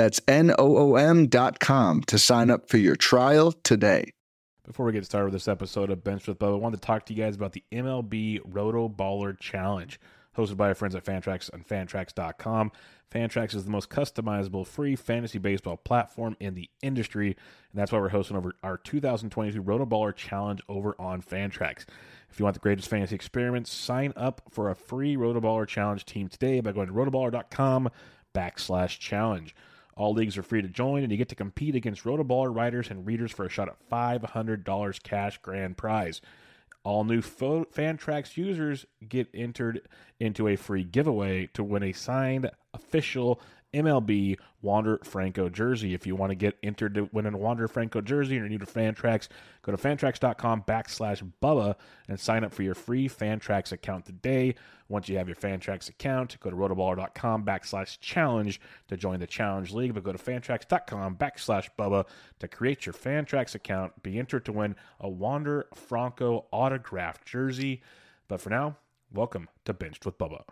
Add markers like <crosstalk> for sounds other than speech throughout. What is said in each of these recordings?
That's O M.com to sign up for your trial today. Before we get started with this episode of Bench with Bubba, I wanted to talk to you guys about the MLB Roto Baller Challenge, hosted by our friends at Fantrax on Fantrax.com. Fantrax is the most customizable free fantasy baseball platform in the industry, and that's why we're hosting over our 2022 Roto Baller Challenge over on Fantrax. If you want the greatest fantasy experiments, sign up for a free Roto Baller Challenge team today by going to rotoballer.com backslash challenge. All leagues are free to join, and you get to compete against Rotoballer writers and readers for a shot at $500 cash grand prize. All new Fo- Fantrax users get entered into a free giveaway to win a signed official MLB Wander Franco jersey. If you want to get entered to win a Wander Franco jersey and you're new to Fantrax, go to fantrax.com backslash Bubba and sign up for your free Fantrax account today. Once you have your Fantrax account, go to rotoballer.com backslash challenge to join the challenge league, but go to fantrax.com backslash Bubba to create your Fantrax account. Be entered to win a Wander Franco autographed jersey. But for now, welcome to Benched with Bubba.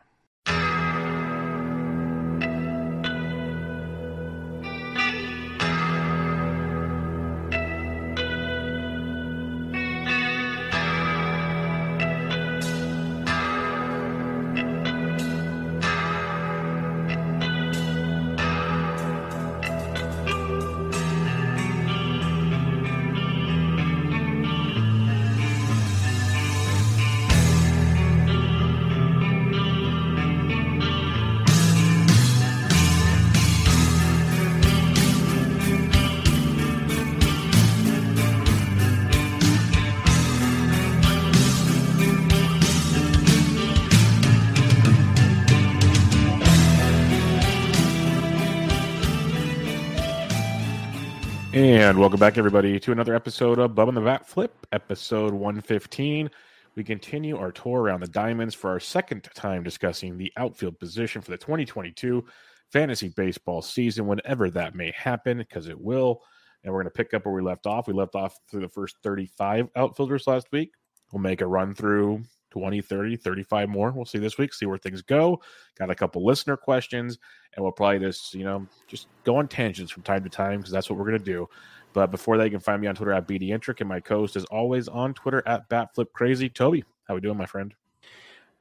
And welcome back, everybody, to another episode of Bub and the Bat Flip, episode 115. We continue our tour around the diamonds for our second time discussing the outfield position for the 2022 fantasy baseball season, whenever that may happen, because it will. And we're going to pick up where we left off. We left off through the first 35 outfielders last week. We'll make a run through 20, 30, 35 more. We'll see this week, see where things go. Got a couple listener questions, and we'll probably just, you know, just go on tangents from time to time because that's what we're going to do. But before that, you can find me on Twitter at BDintric, and my co-host is always on Twitter at BatFlipCrazy. Toby, how we doing, my friend?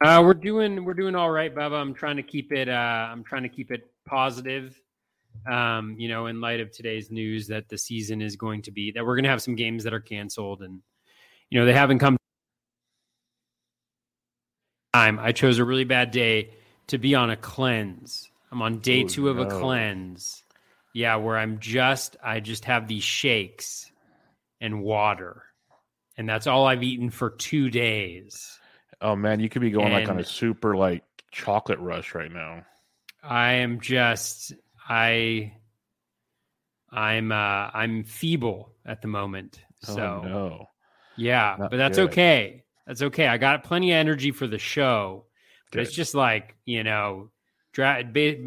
Uh, we're doing we're doing all right, Bubba. I'm trying to keep it. Uh, I'm trying to keep it positive. Um, you know, in light of today's news that the season is going to be that we're going to have some games that are canceled, and you know they haven't come time. I chose a really bad day to be on a cleanse. I'm on day Oh, two of a cleanse. Yeah, where I'm just I just have these shakes and water. And that's all I've eaten for two days. Oh man, you could be going like on a super like chocolate rush right now. I am just I I'm uh I'm feeble at the moment. So oh no, yeah, Not but that's good. okay. That's okay. I got plenty of energy for the show. But it's just like, you know, dra- ba-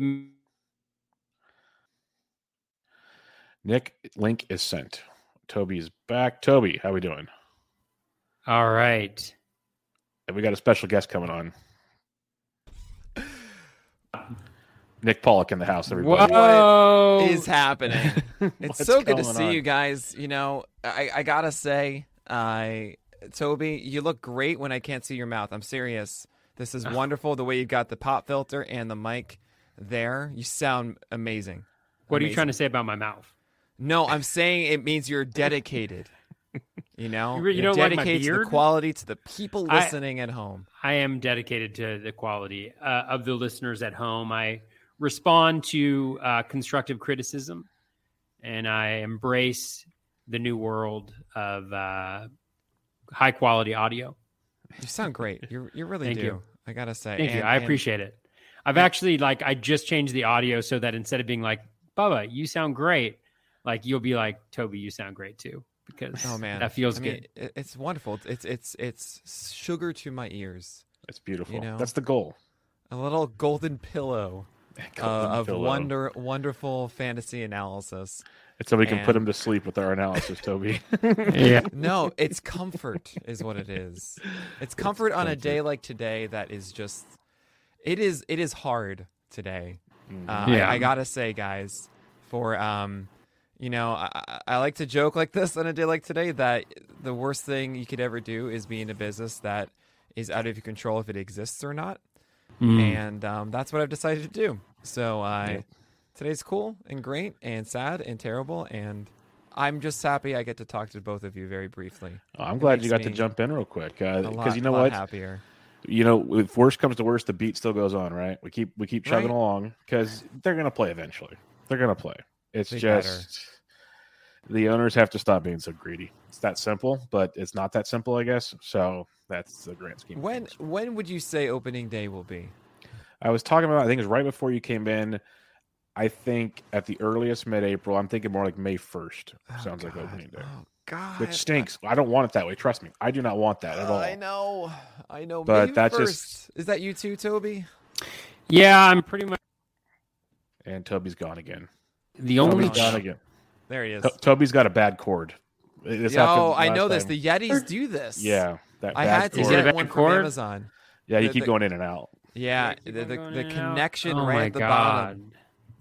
Nick link is sent. Toby is back. Toby, how we doing? all right. And we got a special guest coming on. Nick Pollack in the house, everybody. Whoa. is happening. <laughs> It's so good to see on? you guys. You know, I, I gotta say, I Toby, you look great when I can't see your mouth. I'm serious. This is <laughs> wonderful the way you got the pop filter and the mic there. You sound amazing. What are you trying to say about my mouth? No, I'm saying it means you're dedicated. You <laughs> know, You you You're don't like my dedicated to the quality to the people I- listening at home. I am dedicated to the quality uh, of the listeners at home. I respond to uh, constructive criticism and I embrace the new world of uh, high quality audio. You sound great. <laughs> You you really Thank do. you. I gotta say. Thank you. I and- appreciate it. I've actually like I just changed the audio so that instead of being like Bubba, you sound great, like you'll be like, Toby, you sound great too, because Oh man, that feels I good. it- It's wonderful. It's it's it's sugar to my ears. It's beautiful. You know? That's the goal. A little golden pillow <laughs> uh, of pillow. wonder wonderful fantasy analysis. And somebody can put and- him to sleep with our analysis, Toby. <laughs> yeah, No, it's comfort is what it is. It's comfort on a day like today that is just it is it is hard today. Mm-hmm. Uh, Yeah. I, I gotta say, guys, for um, you know, I, I- I like to joke like this on a day like today that the worst thing you could ever do is be in a business that is out of your control if it exists or not, Mm. and um, that's what I've decided to do. So uh, Yeah. Today's cool and great and sad and terrible, and I'm just happy I get to talk to both of you very briefly. Oh, I'm glad you got to jump in real quick uh, because lot, you know what? happier. You know, if worst comes to worst, the beat still goes on, right? We keep we keep chugging Right. along because they're gonna play eventually. They're gonna play. It's They just the owners have to stop being so greedy. It's that simple, but it's not that simple, I guess. So that's the grand scheme. When when would you say opening day will be? I was talking about, I think it was right before you came in. I think at the earliest mid-April. I'm thinking more like May 1st. Oh, Sounds like opening day, Oh God, which stinks. I don't want it that way. Trust me, I do not want that at all. I know, I know. But May that's 1st. just- is that you too, Toby? yeah, I'm pretty much And Toby's gone again. the only. Toby's gone again. There he is. To- Toby's got a bad cord. This Yo, I last know this. time. The Yetis do this. Yeah, that I had to Is cord. it get bad one from cord? Amazon. Yeah, you the- keep the- going in and out. Yeah, Keep the, the, the in and out. connection oh right my at the God. bottom.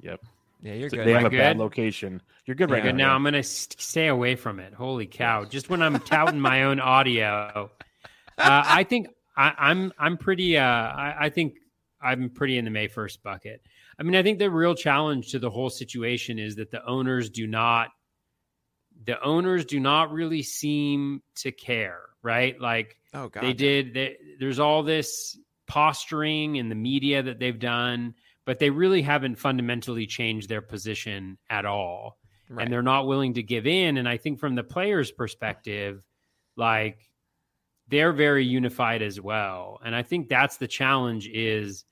Yep. Yeah, you're So good. they have Am a I bad location. You're good right Yeah. Good. now. Now I'm gonna st- stay away from it. Holy cow! Just when I'm touting my own audio, uh, I think I, I'm I'm pretty. Uh, I, I think I'm pretty in the May first bucket. I mean, I think the real challenge to the whole situation is that the owners do not. The owners do not really seem to care, right? Like oh God. they did. They, there's all this posturing in the media that they've done, but they really haven't fundamentally changed their position at all Right. and they're not willing to give in. And I think from the players' perspective, like they're very unified as well. And I think that's the challenge is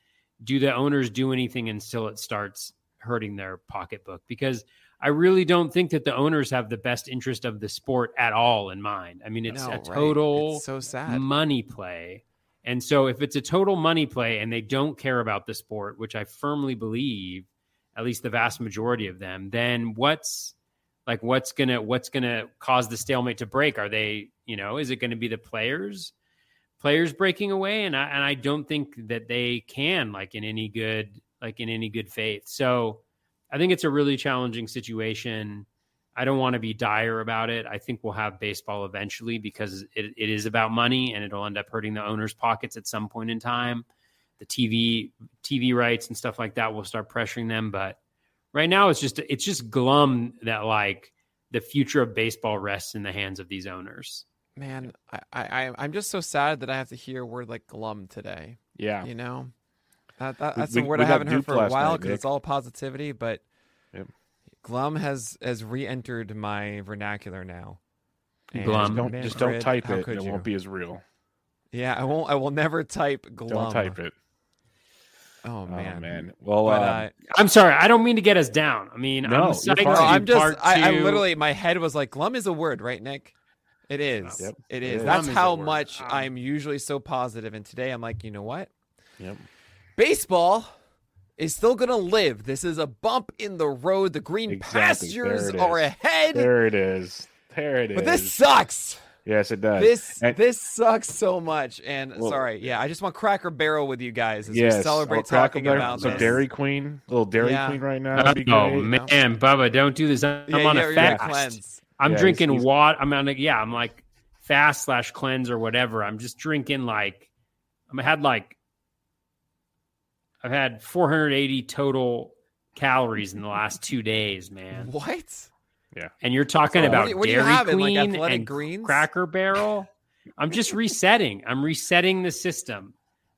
do the owners do anything until it starts hurting their pocketbook? Because I really don't think that the owners have the best interest of the sport at all in mind. I mean, it's No, a right. total It's so sad. money play. And so if it's a total money play and they don't care about the sport, which I firmly believe, at least the vast majority of them, then what's like what's gonna what's gonna cause the stalemate to break? Are they, you know, is it gonna be the players? Players breaking away? And I and I don't think that they can like in any good like in any good faith. So I think it's a really challenging situation. I don't want to be dire about it. I think we'll have baseball eventually because it, it is about money and it'll end up hurting the owners' pockets at some point in time. The TV TV rights and stuff like that will start pressuring them, but right now it's just it's just glum that like the future of baseball rests in the hands of these owners. Man, I, I I'm just so sad that I have to hear a word like glum today. Yeah. You know, that, that that's we- a word I haven't heard for a while because it's all positivity. But Yep. Glum has has re-entered my vernacular now. And Glum. Don't, man, just don't type it. It you? won't be as real. Yeah, I won't. I will never type glum. Don't type it. Oh man. Oh man. Well, But, um, uh, I'm sorry, I don't mean to get us down. I mean, No, I'm you're excited no, I'm just. I, I literally, my head was like, glum is a word, right, Nick? It is. Yep, It it is. is. That's is how much Um, I'm usually so positive, and today I'm like, you know what? Yep. Baseball is still gonna live. This is a bump in the road. The green Exactly. pastures are ahead. There it is. There it is. but this sucks. yes, it does. This And- this sucks so much. And Well- sorry, yeah, I just want Cracker Barrel with you guys as yes. we celebrate I'll crack talking them. about Some this. Dairy Queen, little Dairy Yeah. Queen right now. That'd be Oh great. man, Bubba, don't do this. I'm Yeah, on a fast. cleanse. I'm Yeah, drinking he's- water. I'm on a, yeah, I'm like fast slash cleanse or whatever. I'm just drinking like I'm had like I've had 480 total calories in the <laughs> last two days, man. What? Yeah. And you're talking So about do you- what do you Dairy have in, like, Queen and Greens? Cracker Barrel. I'm just resetting. I'm resetting the system.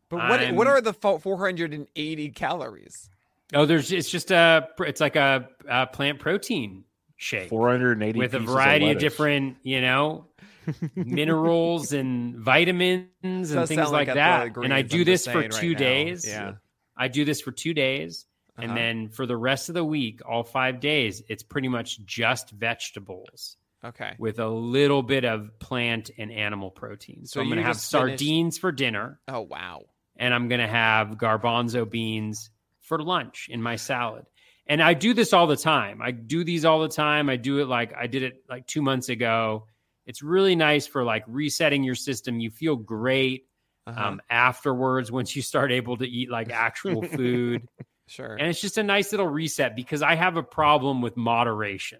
But what I'm- what are the 480 calories? Oh, there's it's just a it's like a, a plant protein shake. 480 with a variety of, lettuce. different, you know, <laughs> minerals and vitamins and things like, like that. Athletic And I do I'm this for saying right two now. days. Yeah. I do this for two days. And Uh-huh. then for the rest of the week, all five days, it's pretty much just vegetables Okay. with a little bit of plant and animal protein. So, So I'm going to have just finished- sardines for dinner, Oh wow. and I'm going to have garbanzo beans for lunch in my salad. And I do this all the time. I do these all the time. I do it like I did it like two months ago. It's really nice for like resetting your system. You feel great Uh-huh. um, afterwards once you start able to eat like actual <laughs> food. sure. and it's just a nice little reset because I have a problem with moderation.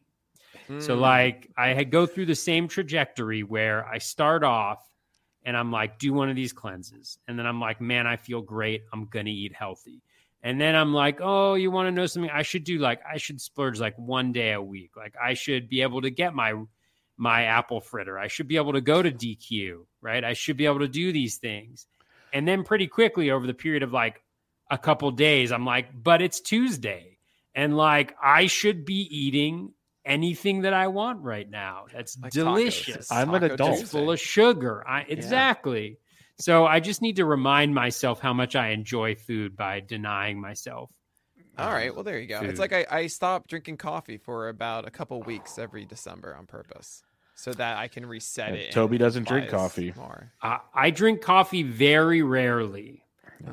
So Mm. like I had go through the same trajectory where I start off and I'm like, do one of these cleanses. And then I'm like, man, I feel great. I'm gonna eat healthy. And then I'm like, oh, you want to know something? I should do like I should splurge like one day a week. Like I should be able to get my my apple fritter. I should be able to go to DQ, right? I should be able to do these things. And then pretty quickly over the period of like a couple days, I'm like, but it's Tuesday. And like I should be eating anything that I want right now. That's Like tacos. delicious. I'm an Taco adult. It's Tuesday. full of sugar. I, exactly. So I just need to remind myself how much I enjoy food by denying myself. Um, All right. Well, there you go. It's like I, I stopped drinking coffee for about a couple weeks every December on purpose, so that I can reset Yeah, it. and Toby doesn't drink coffee. More. Uh, I drink coffee very rarely.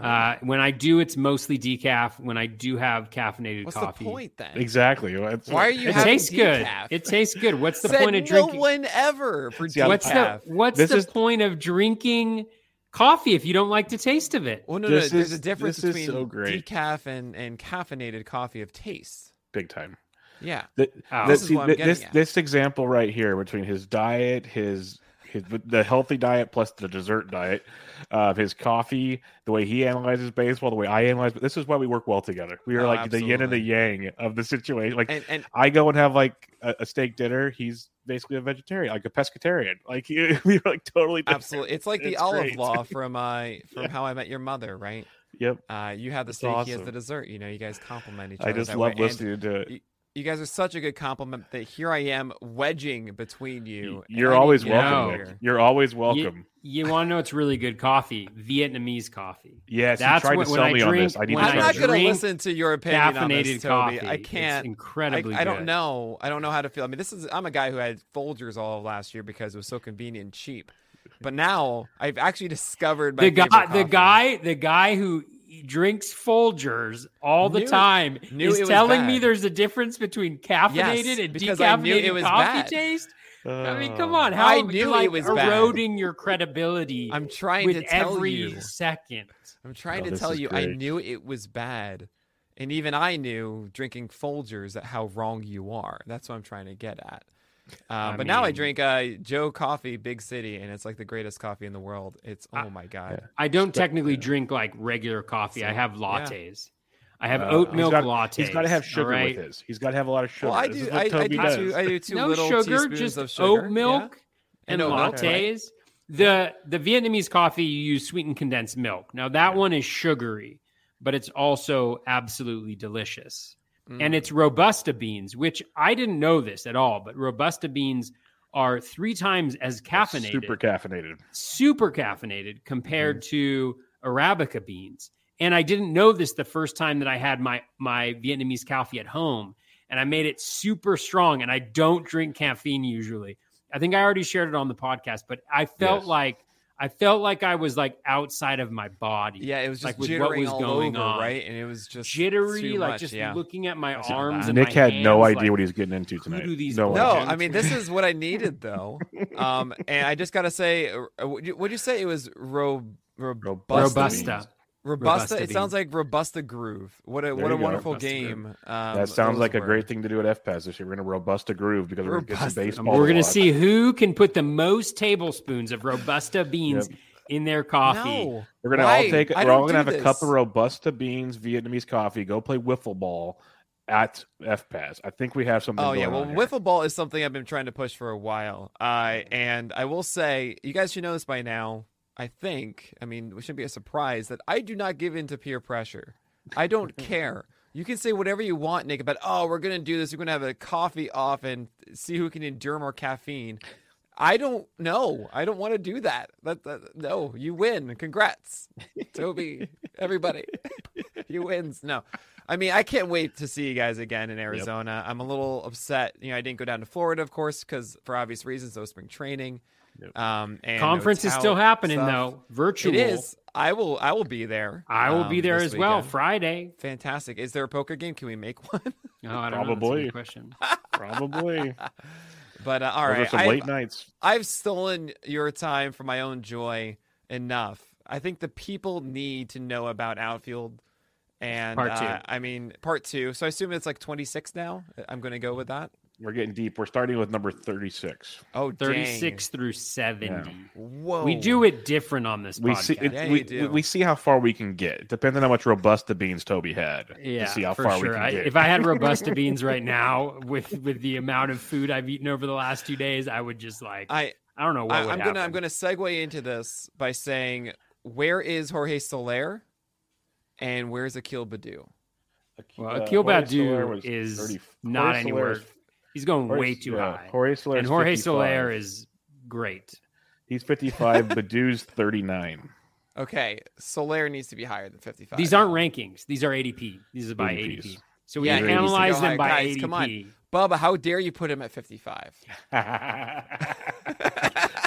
Uh, when I do, it's mostly decaf. When I do have caffeinated What's coffee, the point then? Exactly. It's- Why are you It having tastes good. It tastes good. What's the Said point of no drinking? one ever for See, I'm- what's the decaf. What's This the is- point of drinking coffee if you don't like the taste of it? Well, no, This no. There's a difference between so decaf and, and caffeinated coffee of taste. big time. Yeah. Th- Oh. this, This is see, this this example right here between his diet, his his the healthy diet plus the dessert diet, uh, his coffee, the way he analyzes baseball, the way I analyze. But this is why we work well together. We are Oh, like the yin and the yang of the situation. Like And and I go and have like a, a steak dinner. He's basically a vegetarian, like a pescatarian. Like <laughs> we're like totally different. absolutely, it's like the It's olive great. law from uh <laughs> from How I Met Your Mother, right? Yep. Uh, you have the It's steak, he has the dessert. You know, you guys complement each other. I just love way. And listening to it. You guys are such a good compliment that here I am wedging between you. You're always to get out welcome. of here. You're always welcome. You, want to know it's really good coffee? Vietnamese coffee. yes, That's you tried what- to sell I me on drink- this. I need when to I'm I try not going to listen to your opinion on this, Toby. coffee. I can't. I, incredibly I don't good. know. I don't know how to feel. I mean, this is. I'm a guy who had Folgers all of last year because it was so convenient and cheap. But now I've actually discovered my The guy, favorite the guy, the guy who drinks Folgers all the Knew- time knew is it was telling me there's a difference between caffeinated Yes, and because I knew decaffeinated it was coffee bad. taste. I mean, Oh. come on, how I you're, knew like it was bad. eroding your credibility I'm trying with to tell every you. second. I'm trying Oh, to tell is you. I knew it was bad, and even I knew drinking Folgers that how wrong you are. That's what I'm trying to get at. <laughs> Uh, I but now I drink uh, Joe Coffee, Big City, and it's like the greatest coffee in the world. It's oh my god. I don't Spe- technically yeah. drink like regular coffee. I So, have yeah. lattes. I have Uh, oat he's milk got- lattes. He's got to have sugar all right? with his. He's got to have a lot of sugar. Well, I do. is I, I do does. two. I do two no little sugar, teaspoons just of sugar. oat yeah. milk and, And oat milk, right. lattes. The the Vietnamese coffee you use sweetened condensed milk. Now that one is sugary, but it's also absolutely delicious. Mm. And it's robusta beans, which I didn't know this at all, but robusta beans are three times as caffeinated, Super caffeinated. super caffeinated compared to arabica beans. And I didn't know this the first time that I had my my Vietnamese coffee at home, and I made it super strong. And I don't drink caffeine usually. I think I already shared it on the podcast, but I felt Yes. like I felt like I was like outside of my body. Yeah, it was just like with jittering what was all going over, on. right? And it was just jittery, too like much, just yeah. looking at my That's arms. and Nick my had no idea like, what he's getting into who tonight. do these no, No. I mean this is what I needed though. <laughs> Um, and I just gotta say, uh, would you, you say it was ro, robusta? Robusta. Beans. Robusta. Robusta It sounds like Robusta Groove. What a There what a go. wonderful Robusta game. Um, That sounds those like a great thing to do at FPAS this year. We're going to robusta groove because we're going to get some baseball. We're going to watch. see who can put the most tablespoons of robusta <laughs> beans in their coffee. No, We're going to Why? all take. I We're all going to do have a cup of robusta beans, Vietnamese coffee. Go play wiffle ball at FPAS. I think we have something. Oh going yeah, well, on here. wiffle ball is something I've been trying to push for a while. Uh, and I will say, you guys should know this by now. I think, I mean, it shouldn't be a surprise that I do not give in to peer pressure. I don't <laughs> care. You can say whatever you want, Nick, about oh, we're gonna do this. We're gonna have a coffee off and see who can endure more caffeine. I don't know. I don't want to do that. That, that. No, you win. Congrats, Toby. <laughs> Everybody, <laughs> he wins. No, I mean, I can't wait to see you guys again in Arizona. I'm a little upset. You know, I didn't go down to Florida, of course, because for obvious reasons, no spring training. Yep. Um, and Conference is still happening stuff. though, virtual. It is. I will. I will be there. I will be um, there this as well. Friday. Fantastic. Is there a poker game? Can we make <laughs> one? Oh, I don't know. A Probably. question. Probably. <laughs> but uh, all Those are right, some I, late nights. I've stolen your time for my own joy enough. I think the people need to know about outfield. And Part two. uh, I mean, part two. So I assume it's like 26 now. I'm going to go with that. We're getting deep. We're starting with number 36. Oh, dang. 36 through 70. Whoa. We do it different on this We podcast. see it, Yeah, we, you do. we- we see how far we can get. Depending on how much robusta beans Toby had yeah, to see how for far sure. we can I, get. if I had robusta <laughs> beans right now with with the amount of food I've eaten over the last two days, I would just like I, I, don't know what I would I'm gonna I'm gonna segue into this by saying, where is Jorge Soler, and where's Akil Baddoo? Well, Uh, Akil Jorge Soler Baddoo was is 30 not Jorge anywhere. Soler is- He's going Jorge- way too yeah, high. Jorge Soler and Jorge 55. Soler is great. He's 55. <laughs> Baddoo's 39. Okay, Soler needs to be higher than 55. These aren't rankings. These are ADP. These are by ADPs. ADP. So we Yeah, can to analyze go them by Guys, ADP. come on. Bubba, how dare you put him at 55? <laughs> <laughs>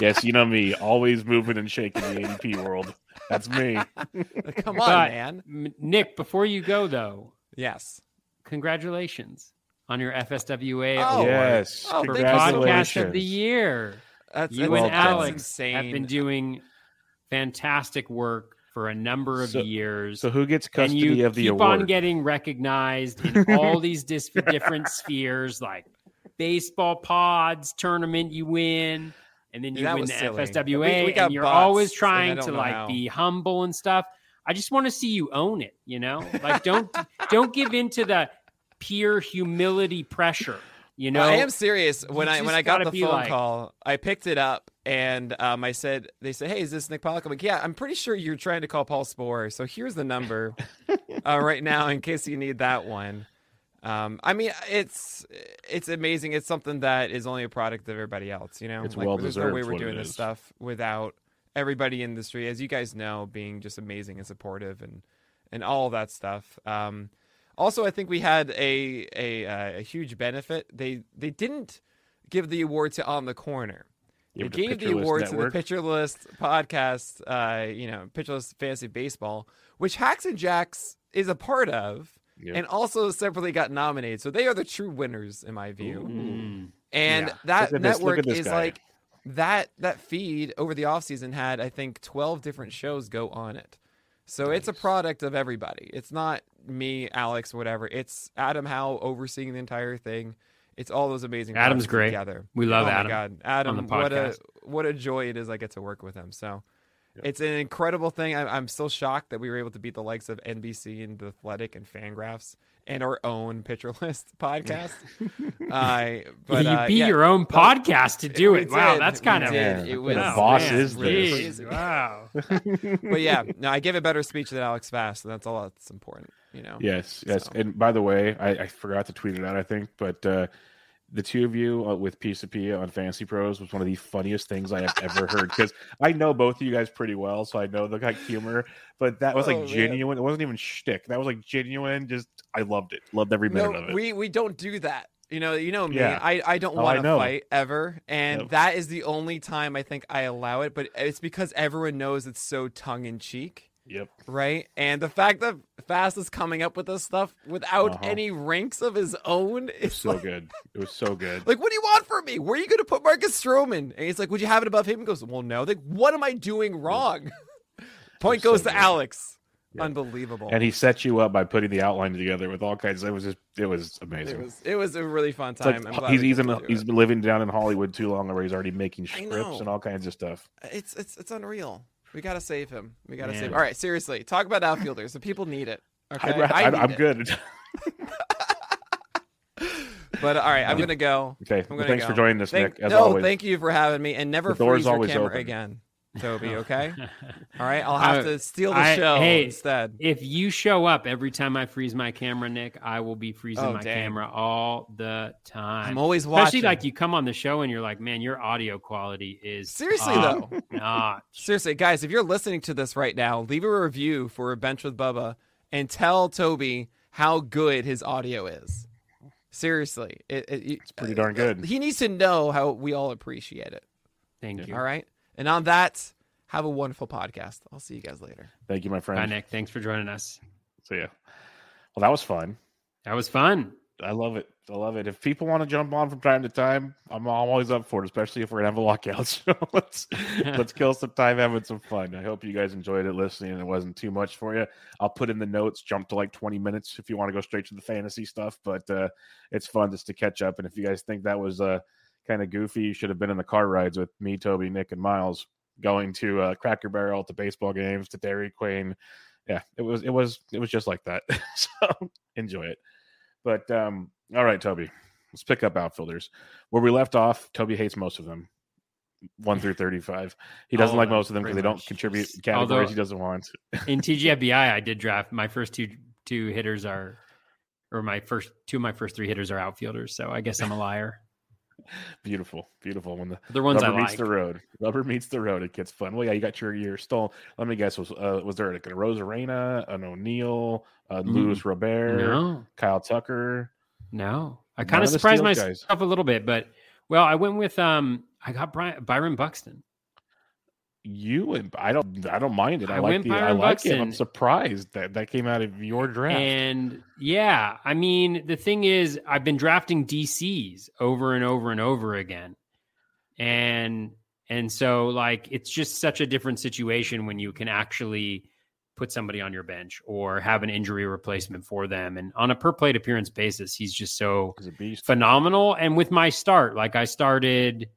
yes, you know me, always moving and shaking the ADP world. That's me. Come on, But- man. M- Nick, before you go though, Yes. congratulations on your FSWA Oh, award yes, Oh, for thank you so much. podcast of the year. That's, You well and done. Alex insane. have been doing fantastic work for a number of So- years. So who gets and custody you of the keep award? on getting recognized in <laughs> all these dis- different spheres, like baseball pods tournament you win, and then you That win the silly. FSWA, We- we got and you're butts, always trying to like how. be humble and stuff. I just want to see you own it, you know? Like don't <laughs> don't give into the peer humility pressure. You know, I am serious. When I when I got the phone like- call, I picked it up and um, I said, "They said, hey, is this Nick Pollack?" I'm like, "Yeah, I'm pretty sure you're trying to call Paul Sporer. So here's the number <laughs> uh, right now in case you need that one." Um, I mean, it's it's amazing. It's something that is only a product of everybody else. You know, It's like, There's no way we're doing this is. stuff without everybody in the industry, as you guys know, being just amazing and supportive and and all that stuff. Um, also, I think we had a a, uh, a huge benefit. They they didn't give the award to On the Corner. They gave the List award to the Pitcher List podcast, uh, you know, Pitcher List Fantasy Baseball, which Hacks and Jacks is a part of, and also separately got nominated. So they are the true winners in my view. Mm. And Yeah. that network is guy. like that that feed over the offseason had I think 12 different shows go on it. So it's a product of everybody. It's not me, Alex, whatever. It's Adam Howe overseeing the entire thing. It's all those amazing Adam's great. together. We love oh Adam my god, Adam! on the what a what a joy it is I get to work with him. So Yep. it's an incredible thing. I'm, I'm still shocked that we were able to beat the likes of NBC and The Athletic and Fangraphs and our own Pitcher List <laughs> podcast. <laughs> uh, but you uh, beat yeah. your own podcast to do <laughs> We it. Wow, did. that's We kind of did. Yeah. It was The Wow, boss man, is this. Wow. but yeah, no, I gave a better speech than Alex Fast, and that's all that's important. You know. Yes, yes. So. And by the way, I, I forgot to tweet it out, I think, but uh, the two of you uh, with Pisa Pia on Fantasy Pros was one of the funniest things I have ever heard because <laughs> I know both of you guys pretty well, so I know the like humor, but that was Oh, like man. genuine. It wasn't even shtick. That was like genuine. Just I loved it. Loved every minute No, of it. we we don't do that. You know, you know me. Yeah. I, I don't Oh, want to fight ever, and that is the only time I think I allow it. But it's because everyone knows it's so tongue in cheek, Yep. right? And the fact that Fast is coming up with this stuff without Uh-huh. any ranks of his own It was so like, good. It was so good. <laughs> like, what do you want from me? Where are you going to put Marcus Stroman? And he's like, would you have it above him? He goes, well, no. Like, what am I doing wrong? <laughs> <laughs> Point so goes to good. Alex. Yeah. Unbelievable. and he set you up by putting the outline together with all kinds. It was just, it was amazing. it was it was a really fun It's like time. I'm glad he's he's, in to a, do he's it. been living down in Hollywood too long, where he's already making scripts and all kinds of stuff. It's it's it's unreal. We gotta save him. We gotta Man. save. Him. All right, seriously, talk about outfielders. The people need it. <laughs> Okay, I'd ra- I I'd- need I'm good. <laughs> But all right, I'm gonna go. Okay. I'm gonna thanks go. for joining us, Thank- Nick. As no, always. thank you for having me, and never The freeze your camera open. again, Toby. Okay. <laughs> all right, I'll have Uh, to steal the I- show hey, instead. If you show up every time I freeze my camera, Nick, I will be freezing Oh, my dang. camera all the time. I'm always watching. Especially like you come on the show and you're like, man, your audio quality is Seriously top though, <laughs> notch." seriously, guys, if you're listening to this right now, leave a review for a bench with Bubba and tell Toby how good his audio is. Seriously, it, it, It's pretty darn good. He needs to know how we all appreciate it. Thank you. All right. And on that, have a wonderful podcast. I'll see you guys later. Thank you, my Bye, friend. Nick. Thanks for joining us. See ya. Well, that was fun. That was fun. I love it. I love it. If people want to jump on from time to time, I'm, I'm always up for it, especially if we're gonna have a lockout. So <laughs> let's <laughs> let's kill some time having some fun. I hope you guys enjoyed it listening and it wasn't too much for you. I'll put in the notes, jump to like 20 minutes if you want to go straight to the fantasy stuff, but uh it's fun just to catch up. And if you guys think that was uh kind of goofy, you should have been in the car rides with me, Toby, Nick, and Miles going to uh Cracker Barrel to baseball games to Dairy Queen. Yeah, it was it was it was just like that. <laughs> so enjoy it. But um, all right, Toby, let's pick up outfielders. Where we left off, Toby hates most of them, one through thirty-five. He doesn't All like most of them because they don't contribute categories although- he doesn't want. In <laughs> TGFBI, I did draft my first two two hitters are, or my first two of my first three hitters are outfielders. So I guess I'm a liar. <laughs> beautiful, beautiful. When the The ones I rubber meets like. the road, rubber meets the road, it gets fun. Well, yeah, you got your your stole. Let me guess. Was uh, was there like a Arozarena, an O'Neill, uh, Mm. Luis Robert, No, Kyle Tucker? no. I kind of surprised myself guys. a little bit, but well, I went with um, I got Bry- Byron Buxton. You and I don't I don't mind it. I, I like the I like him. I'm surprised that that came out of your draft. And yeah, I mean, the thing is, I've been drafting DCs over and over and over again. And and so like it's just such a different situation when you can actually put somebody on your bench or have an injury replacement for them. And on a per plate appearance basis, he's just so He's phenomenal. And with my start, like I started,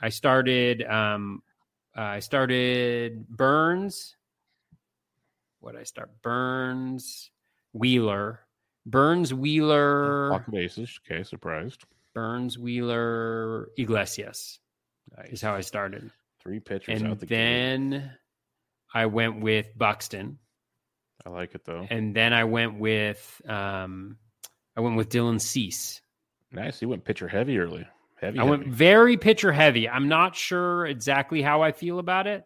I started, um, uh, I started Burns. What did I start? Burns, Wheeler, Burns, Wheeler, Pocket bases. Okay, surprised. Burns, Wheeler, Iglesias Nice. is how I started. Three pitchers out And the then I went with Buxton. I like it though. And then I went with, um, I went with Dylan Cease. Nice. He went pitcher heavy early. Heavy. I went very pitcher heavy. I'm not sure exactly how I feel about it,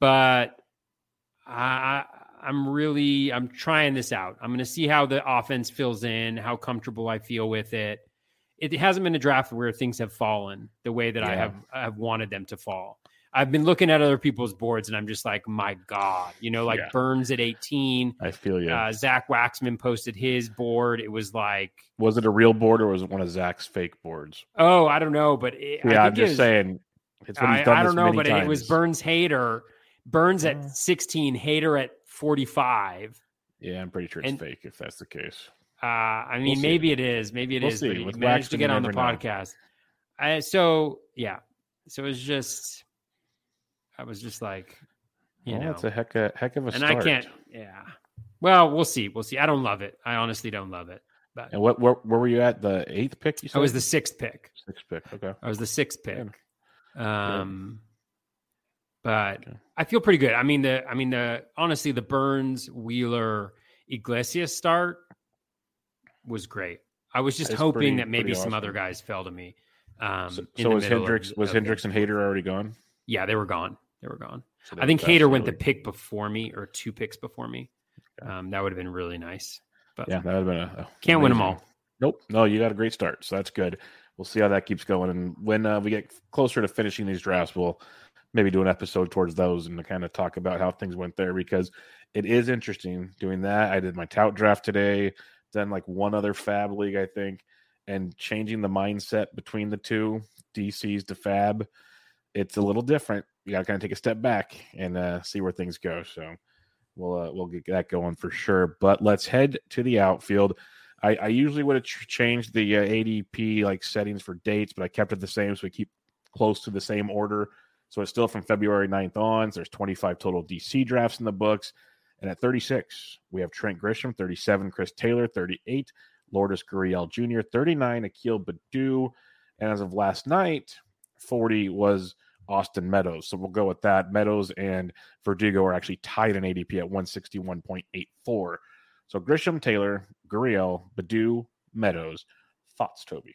but I, I'm really I'm trying this out. I'm going to see how the offense fills in, how comfortable I feel with it. It hasn't been a draft where things have fallen the way that I have I have wanted them to fall. I've been looking at other people's boards and I'm just like, my God, you know, like Yeah. Burns at 18. I feel you. Uh, Zach Waxman posted his board. It was like, was it a real board or was it one of Zach's fake boards? oh, I don't know, but it, I Yeah, I'm think it just was- saying. It's when he's I, done I this don't know, many but it was. Burns Hader. Burns at 16, Hader at 45. Yeah, I'm pretty sure it's and- fake if that's the case. Uh, I mean, see. maybe it is. Maybe it We'll is. see. But he With managed to get on the podcast. I, so, yeah. So it was just, I was just like, you well, know. it's a heck of, a heck of a and start. I can't, yeah. Well, we'll see. We'll see. I don't love it. I honestly don't love it. But And what where, where were you at? The eighth pick? You said I was the sixth pick. sixth pick. Okay. I was the sixth pick. Good. Um, but Okay. I feel pretty good. I mean, the I mean the honestly the Burns Wheeler Iglesias start was great. I was just hoping pretty- that maybe some awesome. other guys fell to me. Um, So, so was Hendricks was Hendricks and Hader already gone? Yeah, they were gone. They were gone. So I think that's Hader went the pick before me or two picks before me. Okay. Um, that would have been really nice. But Yeah, that would have been a, a can't win them all. Nope. No, you got a great start. So that's good. We'll see how that keeps going. And when uh, we get closer to finishing these drafts, we'll maybe do an episode towards those and to kind of talk about how things went there because it is interesting doing that. I did my tout draft today, done like one other fab league, I think, and changing the mindset between the two DCs to fab. It's a little different. You got to kind of take a step back and uh, see where things go. So we'll uh, we'll get that going for sure. But let's head to the outfield. I, I usually would have ch- changed the uh, ADP like settings for dates, but I kept it the same so we keep close to the same order. So it's still from February 9th on. So there's 25 total DC drafts in the books. And at 36, we have Trent Grisham, 37, Chris Taylor, 38, Lourdes Gurriel Jr., 39, Akil Baddoo. And as of last night, 40 was Austin Meadows. So we'll go with that. Meadows and Verdugo are actually tied in ADP at 161.84. So Grisham, Taylor, Gurriel, Baddoo, Meadows. Thoughts, Toby?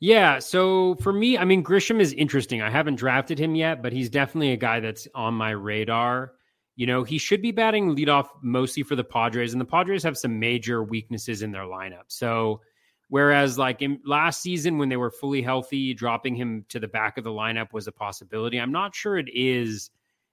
Yeah. So for me, I mean, Grisham is interesting. I haven't drafted him yet, but he's definitely a guy that's on my radar. You know, he should be batting leadoff mostly for the Padres, and the Padres have some major weaknesses in their lineup. So, whereas like in last season when they were fully healthy, dropping him to the back of the lineup was a possibility. I'm not sure it is,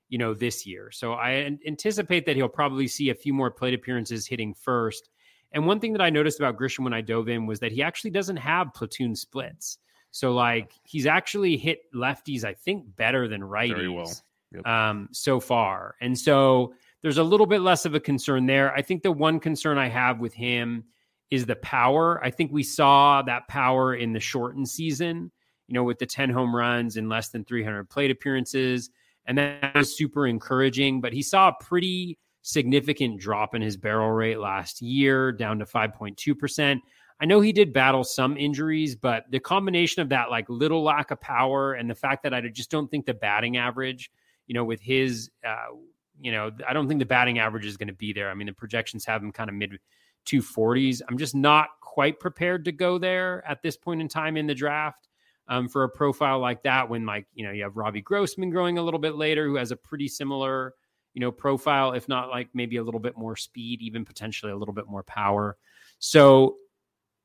you know, this year. So I anticipate that he'll probably see a few more plate appearances hitting first. And one thing that I noticed about Grisham when I dove in was that he actually doesn't have platoon splits. So like he's actually hit lefties, I think, better than righties. Very well yep. um, so far. And so there's a little bit less of a concern there. I think the one concern I have with him is the power. I think we saw that power in the shortened season, you know, with the 10 home runs and less than 300 plate appearances. And that was super encouraging. But he saw a pretty significant drop in his barrel rate last year, down to 5.2%. I know he did battle some injuries, but the combination of that like little lack of power and the fact that I just don't think the batting average you know, with his, uh, you know, I don't think the batting average is going to be there. I mean, the projections have him kind of mid 240s. I'm just not quite prepared to go there at this point in time in the draft um, for a profile like that. When like you know you have Robbie Grossman growing a little bit later, who has a pretty similar you know profile, if not like maybe a little bit more speed, even potentially a little bit more power. So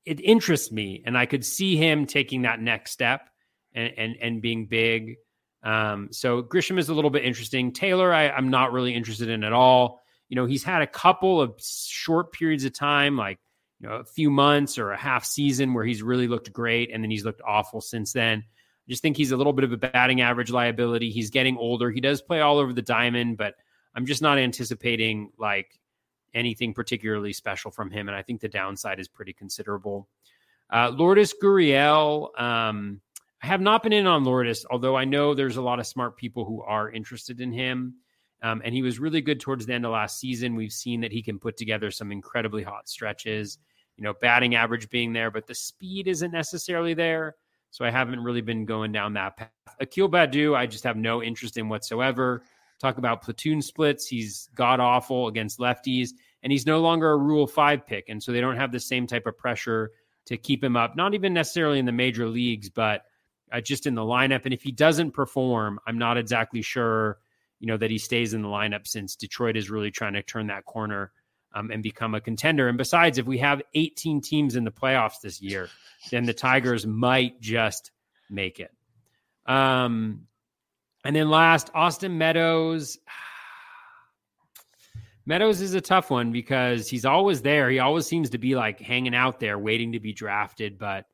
it interests me, and I could see him taking that next step and and, and being big. Um, so Grisham is a little bit interesting. Taylor, I, I'm not really interested in at all. You know, he's had a couple of short periods of time, like you know, a few months or a half season where he's really looked great, and then he's looked awful since then. I just think he's a little bit of a batting average liability. He's getting older. He does play all over the diamond, but I'm just not anticipating like anything particularly special from him. And I think the downside is pretty considerable. Uh, Lourdes Gurriel, um, I have not been in on Lourdes, although I know there's a lot of smart people who are interested in him. Um, and he was really good towards the end of last season. We've seen that he can put together some incredibly hot stretches, you know, batting average being there, but the speed isn't necessarily there. So I haven't really been going down that path. Akil Baddoo, I just have no interest in whatsoever. Talk about platoon splits. He's god awful against lefties, and he's no longer a Rule 5 pick. And so they don't have the same type of pressure to keep him up, not even necessarily in the major leagues, but uh, just in the lineup. And if he doesn't perform, I'm not exactly sure, you know, that he stays in the lineup since Detroit is really trying to turn that corner um, and become a contender. And besides, if we have 18 teams in the playoffs this year, then the Tigers might just make it. Um, and then last, Austin Meadows. <sighs> Meadows is a tough one because he's always there. He always seems to be like hanging out there, waiting to be drafted. But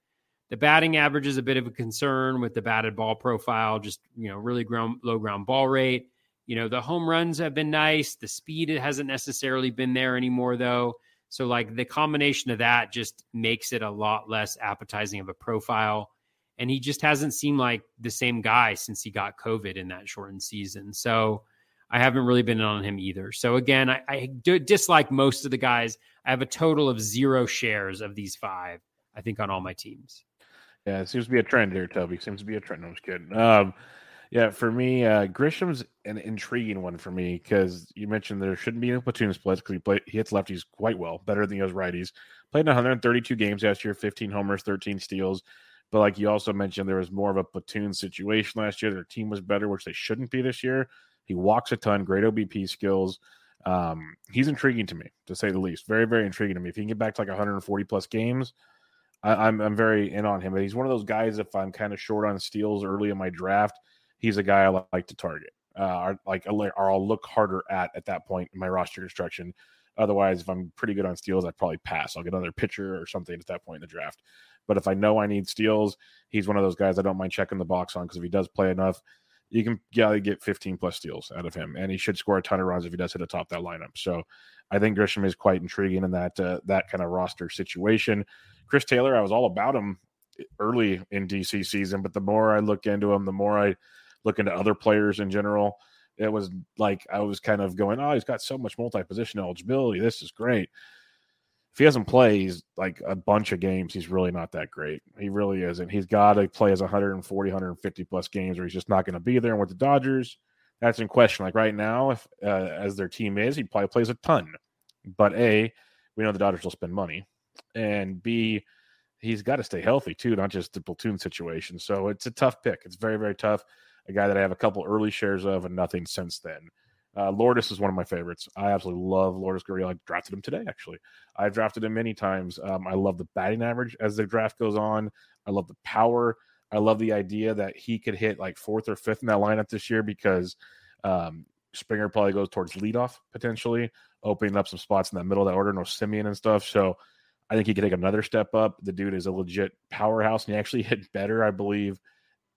the batting average is a bit of a concern with the batted ball profile, just, you know, really ground, low ground ball rate. You know, the home runs have been nice. The speed it hasn't necessarily been there anymore, though. So, like, the combination of that just makes it a lot less appetizing of a profile. And he just hasn't seemed like the same guy since he got COVID in that shortened season. So, I haven't really been on him either. So, again, I, I dislike most of the guys. I have a total of zero shares of these five, I think, on all my teams. Yeah, it seems to be a trend here, Toby. Seems to be a trend. I'm just kidding. Um, yeah, for me, uh, Grisham's an intriguing one for me because you mentioned there shouldn't be any platoon splits because he play, he hits lefties quite well, better than he does righties. Played 132 games last year, 15 homers, 13 steals. But like you also mentioned, there was more of a platoon situation last year. Their team was better, which they shouldn't be this year. He walks a ton, great OBP skills. Um, he's intriguing to me, to say the least. Very, very intriguing to me. If he can get back to like 140 plus games, I, am I'm, I'm very in on him. But he's one of those guys. If I'm kind of short on steals early in my draft, he's a guy I like to target. Uh, like or I'll look harder at at that point in my roster construction. Otherwise, if I'm pretty good on steals, I'd probably pass. I'll get another pitcher or something at that point in the draft. But if I know I need steals, he's one of those guys I don't mind checking the box on because if he does play enough, you can yeah, get 15 plus steals out of him, and he should score a ton of runs if he does hit atop that lineup. So I think Grisham is quite intriguing in that uh, that kind of roster situation. Chris Taylor, I was all about him early in DC season, but the more I look into him, the more I look into other players in general. It was like I was kind of going, oh, he's got so much multi position eligibility. This is great. If he doesn't play, he's like a bunch of games. He's really not that great. He really isn't. He's got to play as 140, 150 plus games, or he's just not going to be there. And with the Dodgers, that's in question. Like right now, if uh, as their team is, he probably plays a ton. But A, we know the Dodgers will spend money and B, he's got to stay healthy too, not just the platoon situation. So it's a tough pick. It's very, very tough. A guy that I have a couple early shares of and nothing since then. Uh, Lourdes is one of my favorites. I absolutely love Lourdes Gurriel. I drafted him today, actually. I've drafted him many times. Um, I love the batting average as the draft goes on. I love the power. I love the idea that he could hit like fourth or fifth in that lineup this year because um, Springer probably goes towards leadoff potentially, opening up some spots in that middle of that order, no Semien and stuff. So I think he could take another step up. The dude is a legit powerhouse, and he actually <laughs> hit better, I believe,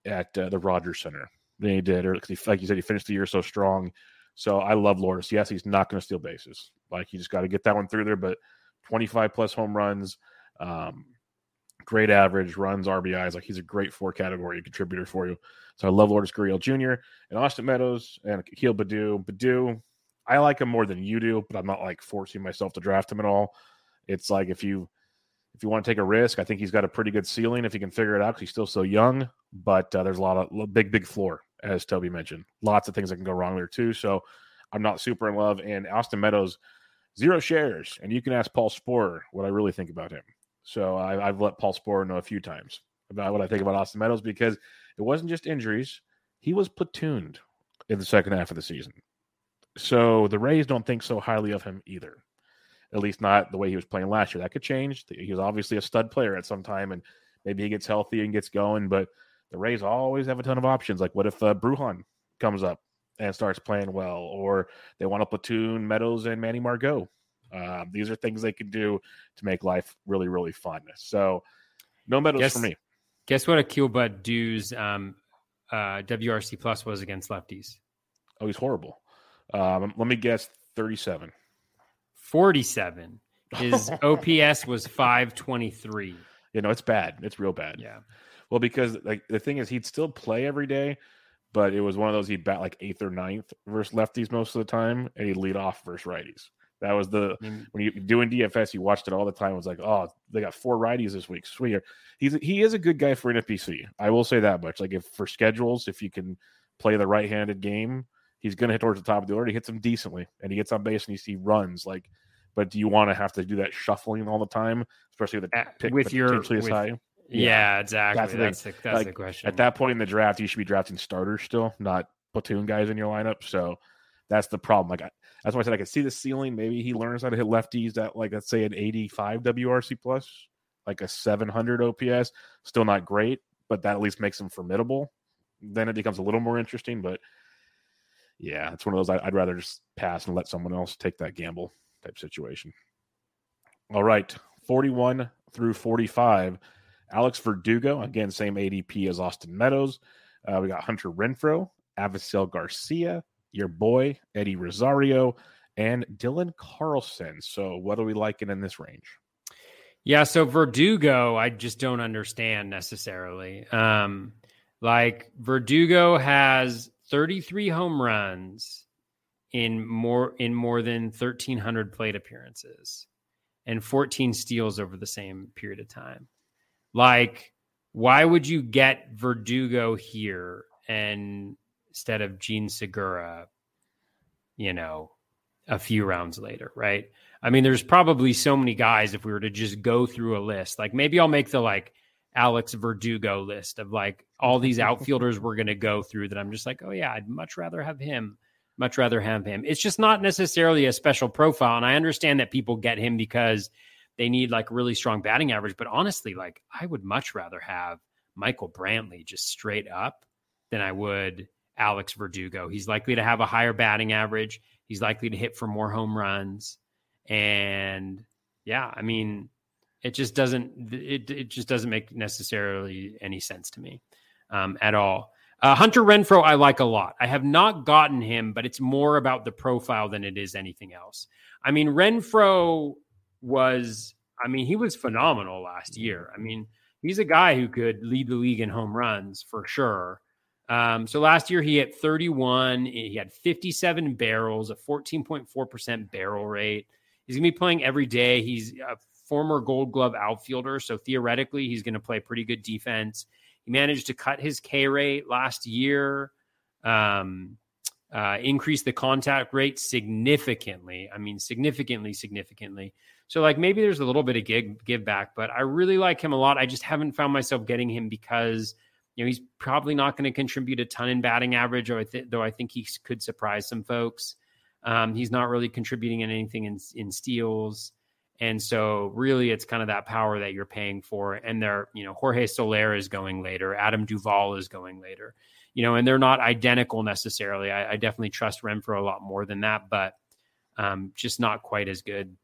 at uh, the Rogers Center than he did, or because like you said, he finished the year so strong. So I love Lourdes. Yes, he's not going to steal bases. Like you just got to get that one through there. But 25 plus home runs, um, great average, runs, RBIs. Like he's a great four category contributor for you. So I love Lourdes Gurriel Jr. and Austin Meadows and Akil Baddoo. Baddoo, I like him more than you do, but I'm not like forcing myself to draft him at all. It's like if you if you want to take a risk, I think he's got a pretty good ceiling if he can figure it out because he's still so young. But uh, there's a lot of big, big floor, as Toby mentioned. Lots of things that can go wrong there too. So I'm not super in love. And Austin Meadows, zero shares. And you can ask Paul Sporer what I really think about him. So I, have let Paul Sporer know a few times about what I think about Austin Meadows because it wasn't just injuries. He was platooned in the second half of the season. So the Rays don't think so highly of him either. At least not the way he was playing last year. That could change. He was obviously a stud player at some time, and maybe he gets healthy and gets going. But the Rays always have a ton of options. Like, what if uh, Bruján comes up and starts playing well, or they want to platoon Meadows and Manny Margot? Uh, these are things they can do to make life really, really fun. So, no Meadows guess, for me. Guess what Akil Baddoo's um, uh, WRC plus was against lefties? Oh, he's horrible. Um, let me guess, thirty-seven. 47. His <laughs> OPS was 523. You know, it's bad. It's real bad. Yeah. Well, because like the thing is, he'd still play every day, but it was one of those he'd bat like eighth or ninth versus lefties most of the time, and he'd lead off versus righties. That was the mm-hmm. when you doing DFS, you watched it all the time. It was like, oh, they got four righties this week. Sweet. He's he is a good guy for NFBC. I will say that much. Like if for schedules, if you can play the right-handed game, he's going to hit towards the top of the order. He hits them decently, and he gets on base and he, he runs. Like, but do you want to have to do that shuffling all the time, especially with the pick with your with, high? Yeah, yeah, exactly. That's, the, that's, the, that's like, the question. At that point in the draft, you should be drafting starters still, not platoon guys in your lineup. So that's the problem. Like, I, that's why I said I could see the ceiling. Maybe he learns how to hit lefties at like let's say an 85 WRC plus, like a 700 OPS. Still not great, but that at least makes him formidable. Then it becomes a little more interesting. But yeah, it's one of those I, would rather just pass and let someone else take that gamble type situation. All right, 41 through 45. Alex Verdugo, again, same ADP as Austin Meadows. Uh, we got Hunter Renfroe, Avisail Garcia, your boy, Eddie Rosario, and Dylan Carlson. So, what are we liking in this range? Yeah, so Verdugo, I just don't understand necessarily. Um, like Verdugo has 33 home runs in more in more than 1300 plate appearances and 14 steals over the same period of time. Like why would you get Verdugo here and instead of Jean Segura, you know, a few rounds later, right? I mean, there's probably so many guys if we were to just go through a list. Like maybe I'll make the like Alex Verdugo list of like all these <laughs> outfielders we're going to go through that I'm just like, oh yeah, I'd much rather have him. Much rather have him. It's just not necessarily a special profile. And I understand that people get him because they need like really strong batting average. But honestly, like I would much rather have Michael Brantley just straight up than I would Alex Verdugo. He's likely to have a higher batting average. He's likely to hit for more home runs. And yeah, I mean, it just doesn't it, it just doesn't make necessarily any sense to me um, at all. Uh, Hunter Renfroe, I like a lot. I have not gotten him, but it's more about the profile than it is anything else. I mean, Renfroe was, I mean, he was phenomenal last year. I mean, he's a guy who could lead the league in home runs for sure. Um, so last year he hit 31, he had 57 barrels, a 14.4% barrel rate. He's going to be playing every day. He's a former gold glove outfielder. So theoretically, he's going to play pretty good defense. He managed to cut his K rate last year, um, uh, increase the contact rate significantly. I mean, significantly, significantly. So, like, maybe there's a little bit of give, give back, but I really like him a lot. I just haven't found myself getting him because, you know, he's probably not going to contribute a ton in batting average, I, th- though I think he could surprise some folks. Um, he's not really contributing in anything in, in steals. And so really it's kind of that power that you're paying for. And they're, you know, Jorge Soler is going later, Adam Duvall is going later, you know, and they're not identical necessarily. I, I definitely trust Renfroe a lot more than that, but um, just not quite as good.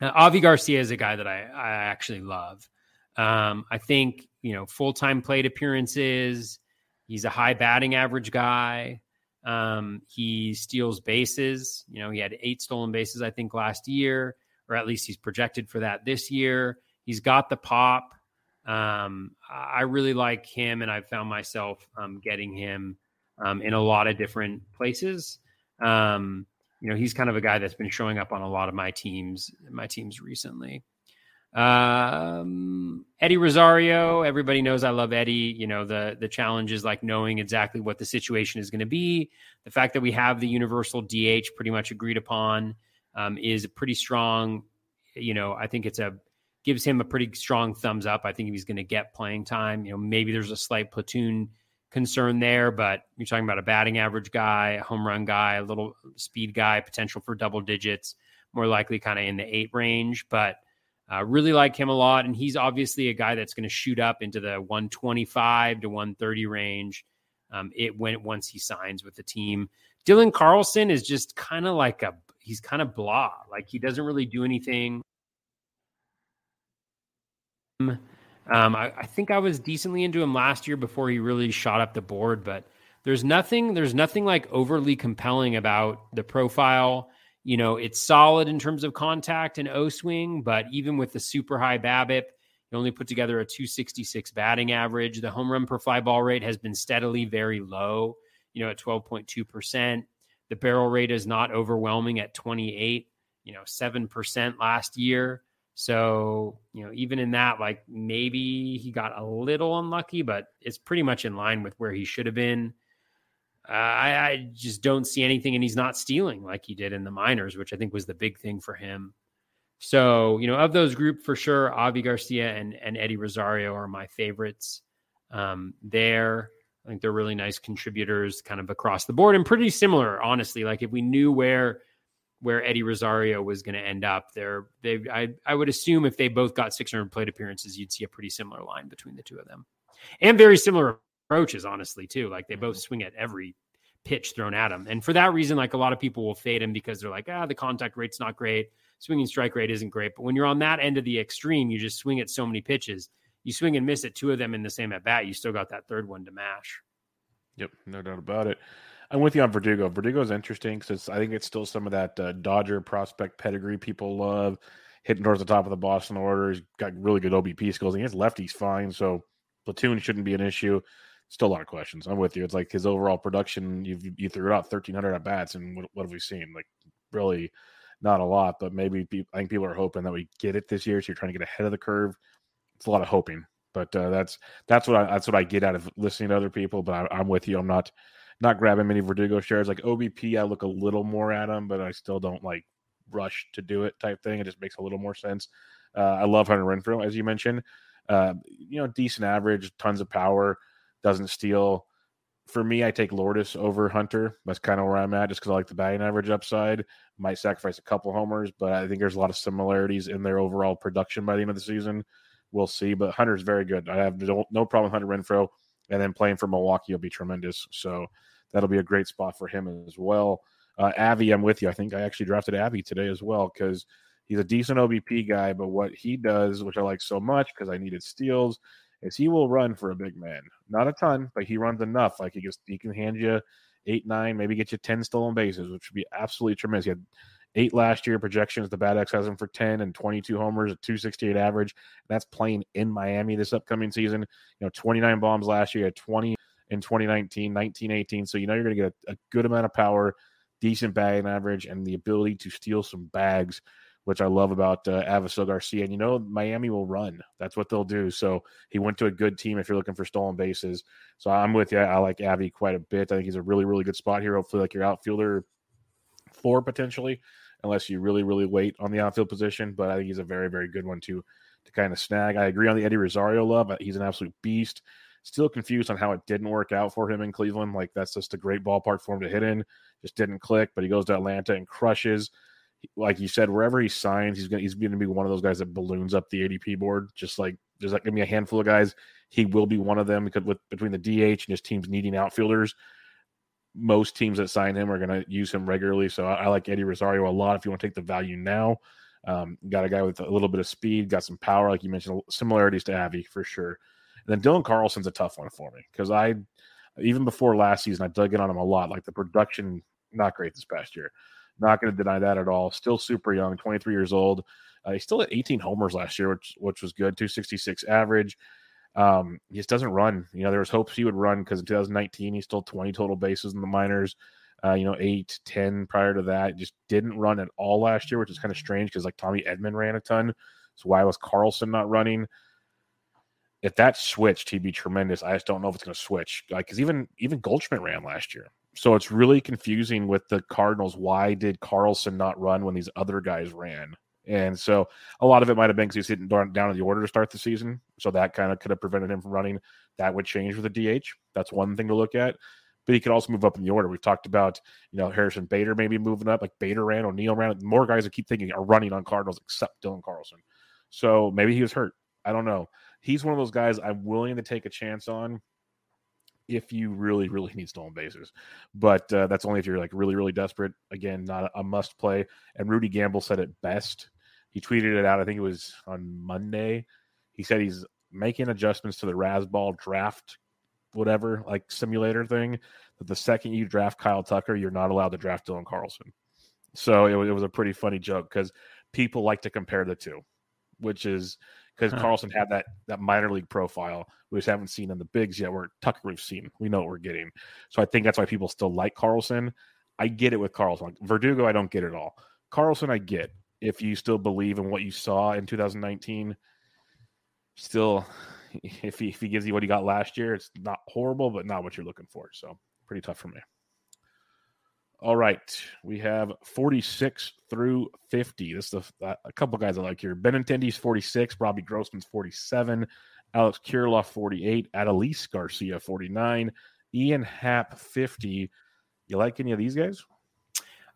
Uh, Avi Garcia is a guy that I, I actually love. Um, I think, you know, full time plate appearances, he's a high batting average guy. Um, he steals bases. You know, he had eight stolen bases, I think, last year or at least he's projected for that this year. He's got the pop. Um, I really like him, and I've found myself um, getting him um, in a lot of different places. Um, you know, he's kind of a guy that's been showing up on a lot of my teams, my teams recently. Um, Eddie Rosario, everybody knows I love Eddie. You know, the the challenge is like knowing exactly what the situation is going to be. The fact that we have the universal DH pretty much agreed upon um, is pretty strong. You know, I think it's a gives him a pretty strong thumbs up. I think he's going to get playing time. You know, maybe there's a slight platoon concern there, but you're talking about a batting average guy, a home run guy, a little speed guy, potential for double digits, more likely kind of in the eight range. But uh, really like him a lot, and he's obviously a guy that's going to shoot up into the 125 to 130 range. Um, it went once he signs with the team. Dylan Carlson is just kind of like a he's kind of blah. Like he doesn't really do anything. Um, I, I, think I was decently into him last year before he really shot up the board, but there's nothing there's nothing like overly compelling about the profile. You know, it's solid in terms of contact and O swing, but even with the super high BABIP, he only put together a 266 batting average. The home run per fly ball rate has been steadily very low, you know, at 12.2 percent. The barrel rate is not overwhelming at 28, you know, 7% last year. So, you know, even in that, like maybe he got a little unlucky, but it's pretty much in line with where he should have been. Uh, I, I, just don't see anything, and he's not stealing like he did in the minors, which I think was the big thing for him. So, you know, of those group for sure, Avi Garcia and, and Eddie Rosario are my favorites um, there. I think they're really nice contributors kind of across the board and pretty similar, honestly. Like if we knew where where Eddie Rosario was going to end up, there they I I would assume if they both got 600 plate appearances, you'd see a pretty similar line between the two of them. And very similar approaches, honestly, too. Like they both swing at every pitch thrown at them. And for that reason, like a lot of people will fade him because they're like, ah, the contact rate's not great. Swinging strike rate isn't great. But when you're on that end of the extreme, you just swing at so many pitches you swing and miss at two of them in the same at bat, you still got that third one to mash. Yep, no doubt about it. I'm with you on Verdugo. Verdugo is interesting because I think it's still some of that uh, Dodger prospect pedigree people love, hitting towards the top of the Boston order. He's got really good OBP skills. And he has lefties fine, so platoon shouldn't be an issue. Still a lot of questions. I'm with you. It's like his overall production. You you threw out 1,300 at bats, and what, what have we seen? Like really not a lot. But maybe I think people are hoping that we get it this year. So you're trying to get ahead of the curve it's a lot of hoping. But uh, that's that's what I that's what I get out of listening to other people. But I, am with you. I'm not not grabbing many Verdugo shares like OBP. I look a little more at them, but I still don't like rush to do it type thing. It just makes a little more sense. Uh, I love Hunter Renfroe, as you mentioned. Uh, you know, decent average, tons of power, doesn't steal. For me, I take Lourdes over Hunter. That's kind of where I'm at, just because I like the batting average upside. Might sacrifice a couple homers, but I think there's a lot of similarities in their overall production by the end of the season we'll see. But Hunter's very good. I have no, no problem with Hunter Renfroe, and then playing for Milwaukee will be tremendous. So that'll be a great spot for him as well. Uh, Avi, I'm with you. I think I actually drafted Avi today as well because he's a decent OBP guy. But what he does, which I like so much because I needed steals, is he will run for a big man. Not a ton, but he runs enough. Like he gets, he can hand you eight, nine, maybe get you ten stolen bases, which would be absolutely tremendous. He had eight last year. Projections the BAT X has him for 10 and 22 homers, a 268 average. That's playing in Miami this upcoming season. You know, 29 bombs last year, 20 in 2019, 19, 18. So you know you're going to get a, a, good amount of power, decent batting average, and the ability to steal some bags, which I love about uh, Avisail Garcia. And you know, Miami will run. That's what they'll do. So he went to a good team if you're looking for stolen bases. So I'm with you. I like Avi quite a bit. I think he's a really, really good spot here. Hopefully, like your outfielder four potentially unless you really, really wait on the outfield position. But I think he's a very, very good one to to kind of snag. I agree on the Eddie Rosario love. Uh, he's an absolute beast. Still confused on how it didn't work out for him in Cleveland. Like that's just a great ballpark for him to hit in. Just didn't click, but he goes to Atlanta and crushes. Like you said, wherever he signs, he's gonna he's gonna be one of those guys that balloons up the ADP board. Just like there's like gonna be a handful of guys. He will be one of them because with between the DH and his teams needing outfielders, most teams that sign him are going to use him regularly. So I, I, like Eddie Rosario a lot. If you want to take the value now, um, got a guy with a little bit of speed, got some power, like you mentioned, similarities to Avi for sure. And then Dylan Carlson's a tough one for me because I, even before last season, I dug in on him a lot. Like the production, not great this past year. Not going to deny that at all. Still super young, 23 years old. Uh, he still had 18 homers last year, which which was good. 266 average. Um, he just doesn't run. You know, there was hopes he would run because in 2019 he stole 20 total bases in the minors. Uh, you know, eight, 10 prior to that. Just didn't run at all last year, which is kind of strange because like Tommy Edman ran a ton. So why was Carlson not running? If that switched, he'd be tremendous. I just don't know if it's going to switch. Like, because even even Goldschmidt ran last year, so it's really confusing with the Cardinals. Why did Carlson not run when these other guys ran? And so a lot of it might have been because he's hitting down, in the order to start the season. So that kind of could have prevented him from running. That would change with a DH. That's one thing to look at. But he could also move up in the order. We've talked about, you know, Harrison Bader maybe moving up, like Bader ran, O'Neill ran. More guys I keep thinking are running on Cardinals except Dylan Carlson. So maybe he was hurt. I don't know. He's one of those guys I'm willing to take a chance on if you really, really need stolen bases. But uh, that's only if you're like really, really desperate. Again, not a, a must play. And Rudy Gamble said it best he tweeted it out. I think it was on Monday. He said he's making adjustments to the Razzball draft, whatever like simulator thing. That the second you draft Kyle Tucker, you're not allowed to draft Dylan Carlson. So it was, it was a pretty funny joke because people like to compare the two, which is because huh. Carlson had that that minor league profile we just haven't seen in the bigs yet. Where Tucker we've seen, we know what we're getting. So I think that's why people still like Carlson. I get it with Carlson. Verdugo, I don't get it all. Carlson, I get if you still believe in what you saw in 2019, still, <laughs> if he, if he gives you what he got last year, it's not horrible, but not what you're looking for. So pretty tough for me. All right, we have 46 through 50. This is a, uh, a couple guys I like here. Benintendi's 46, Robbie Grossman's 47, Alex Kirilloff 48, Adolis Garcia 49, Ian Happ 50. You like any of these guys?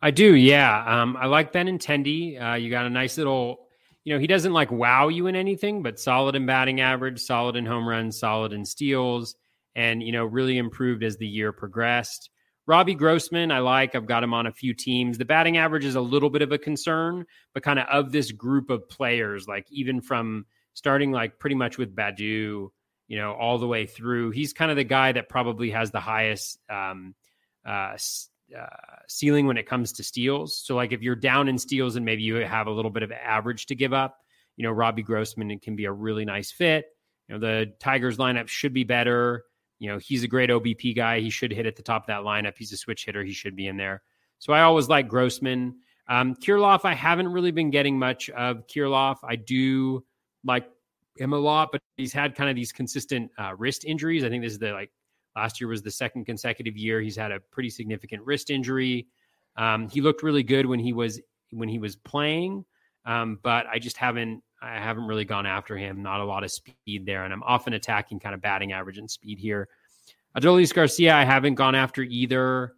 I do, yeah. Um, I like Benintendi. Uh, you got a nice little, you know, he doesn't like wow you in anything, but solid in batting average, solid in home runs, solid in steals, and you know, really improved as the year progressed. Robbie Grossman, I like. I've got him on a few teams. The batting average is a little bit of a concern, but kind of of this group of players, like even from starting like pretty much with Baddoo, you know, all the way through, he's kind of the guy that probably has the highest um, uh, uh, ceiling when it comes to steals. So, like if you're down in steals and maybe you have a little bit of average to give up, you know, Robbie Grossman can be a really nice fit. You know, the Tigers lineup should be better. You know, he's a great OBP guy. He should hit at the top of that lineup. He's a switch hitter. He should be in there. So I always like Grossman. Um, Kirilloff, I haven't really been getting much of Kirilloff. I do like him a lot, but he's had kind of these consistent uh, wrist injuries. I think this is the like Last year was the second consecutive year he's had a pretty significant wrist injury. Um, he looked really good when he was when he was playing, um, but I just haven't I haven't really gone after him. Not a lot of speed there, and I'm often attacking kind of batting average and speed here. Adolis Garcia, I haven't gone after either.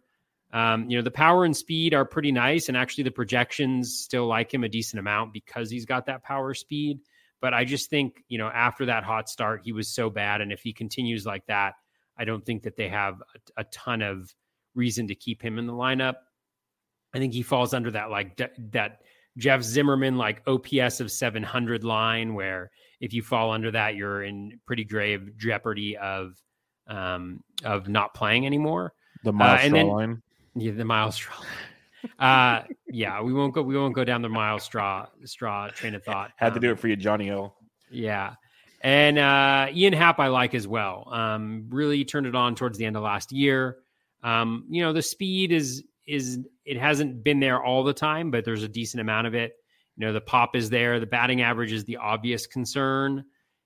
Um, you know, the power and speed are pretty nice, and actually the projections still like him a decent amount because he's got that power speed. But I just think, you know, after that hot start, he was so bad, and if he continues like that, I don't think that they have a, a ton of reason to keep him in the lineup. I think he falls under that like that Jeff Zimmerman like OPS of 700 line, where if you fall under that, you're in pretty grave jeopardy of um, of not playing anymore. The Myles uh, Straw line. Yeah, the Myles Straw. uh, yeah, we won't go. We won't go down the Myles Straw straw train of thought. Had um, to do it for you, Johnny O. Yeah. And uh, Ian Happ, I like as well. Um, really turned it on towards the end of last year. Um, you know, the speed is is it hasn't been there all the time, but there's a decent amount of it. You know, the pop is there. The batting average is the obvious concern.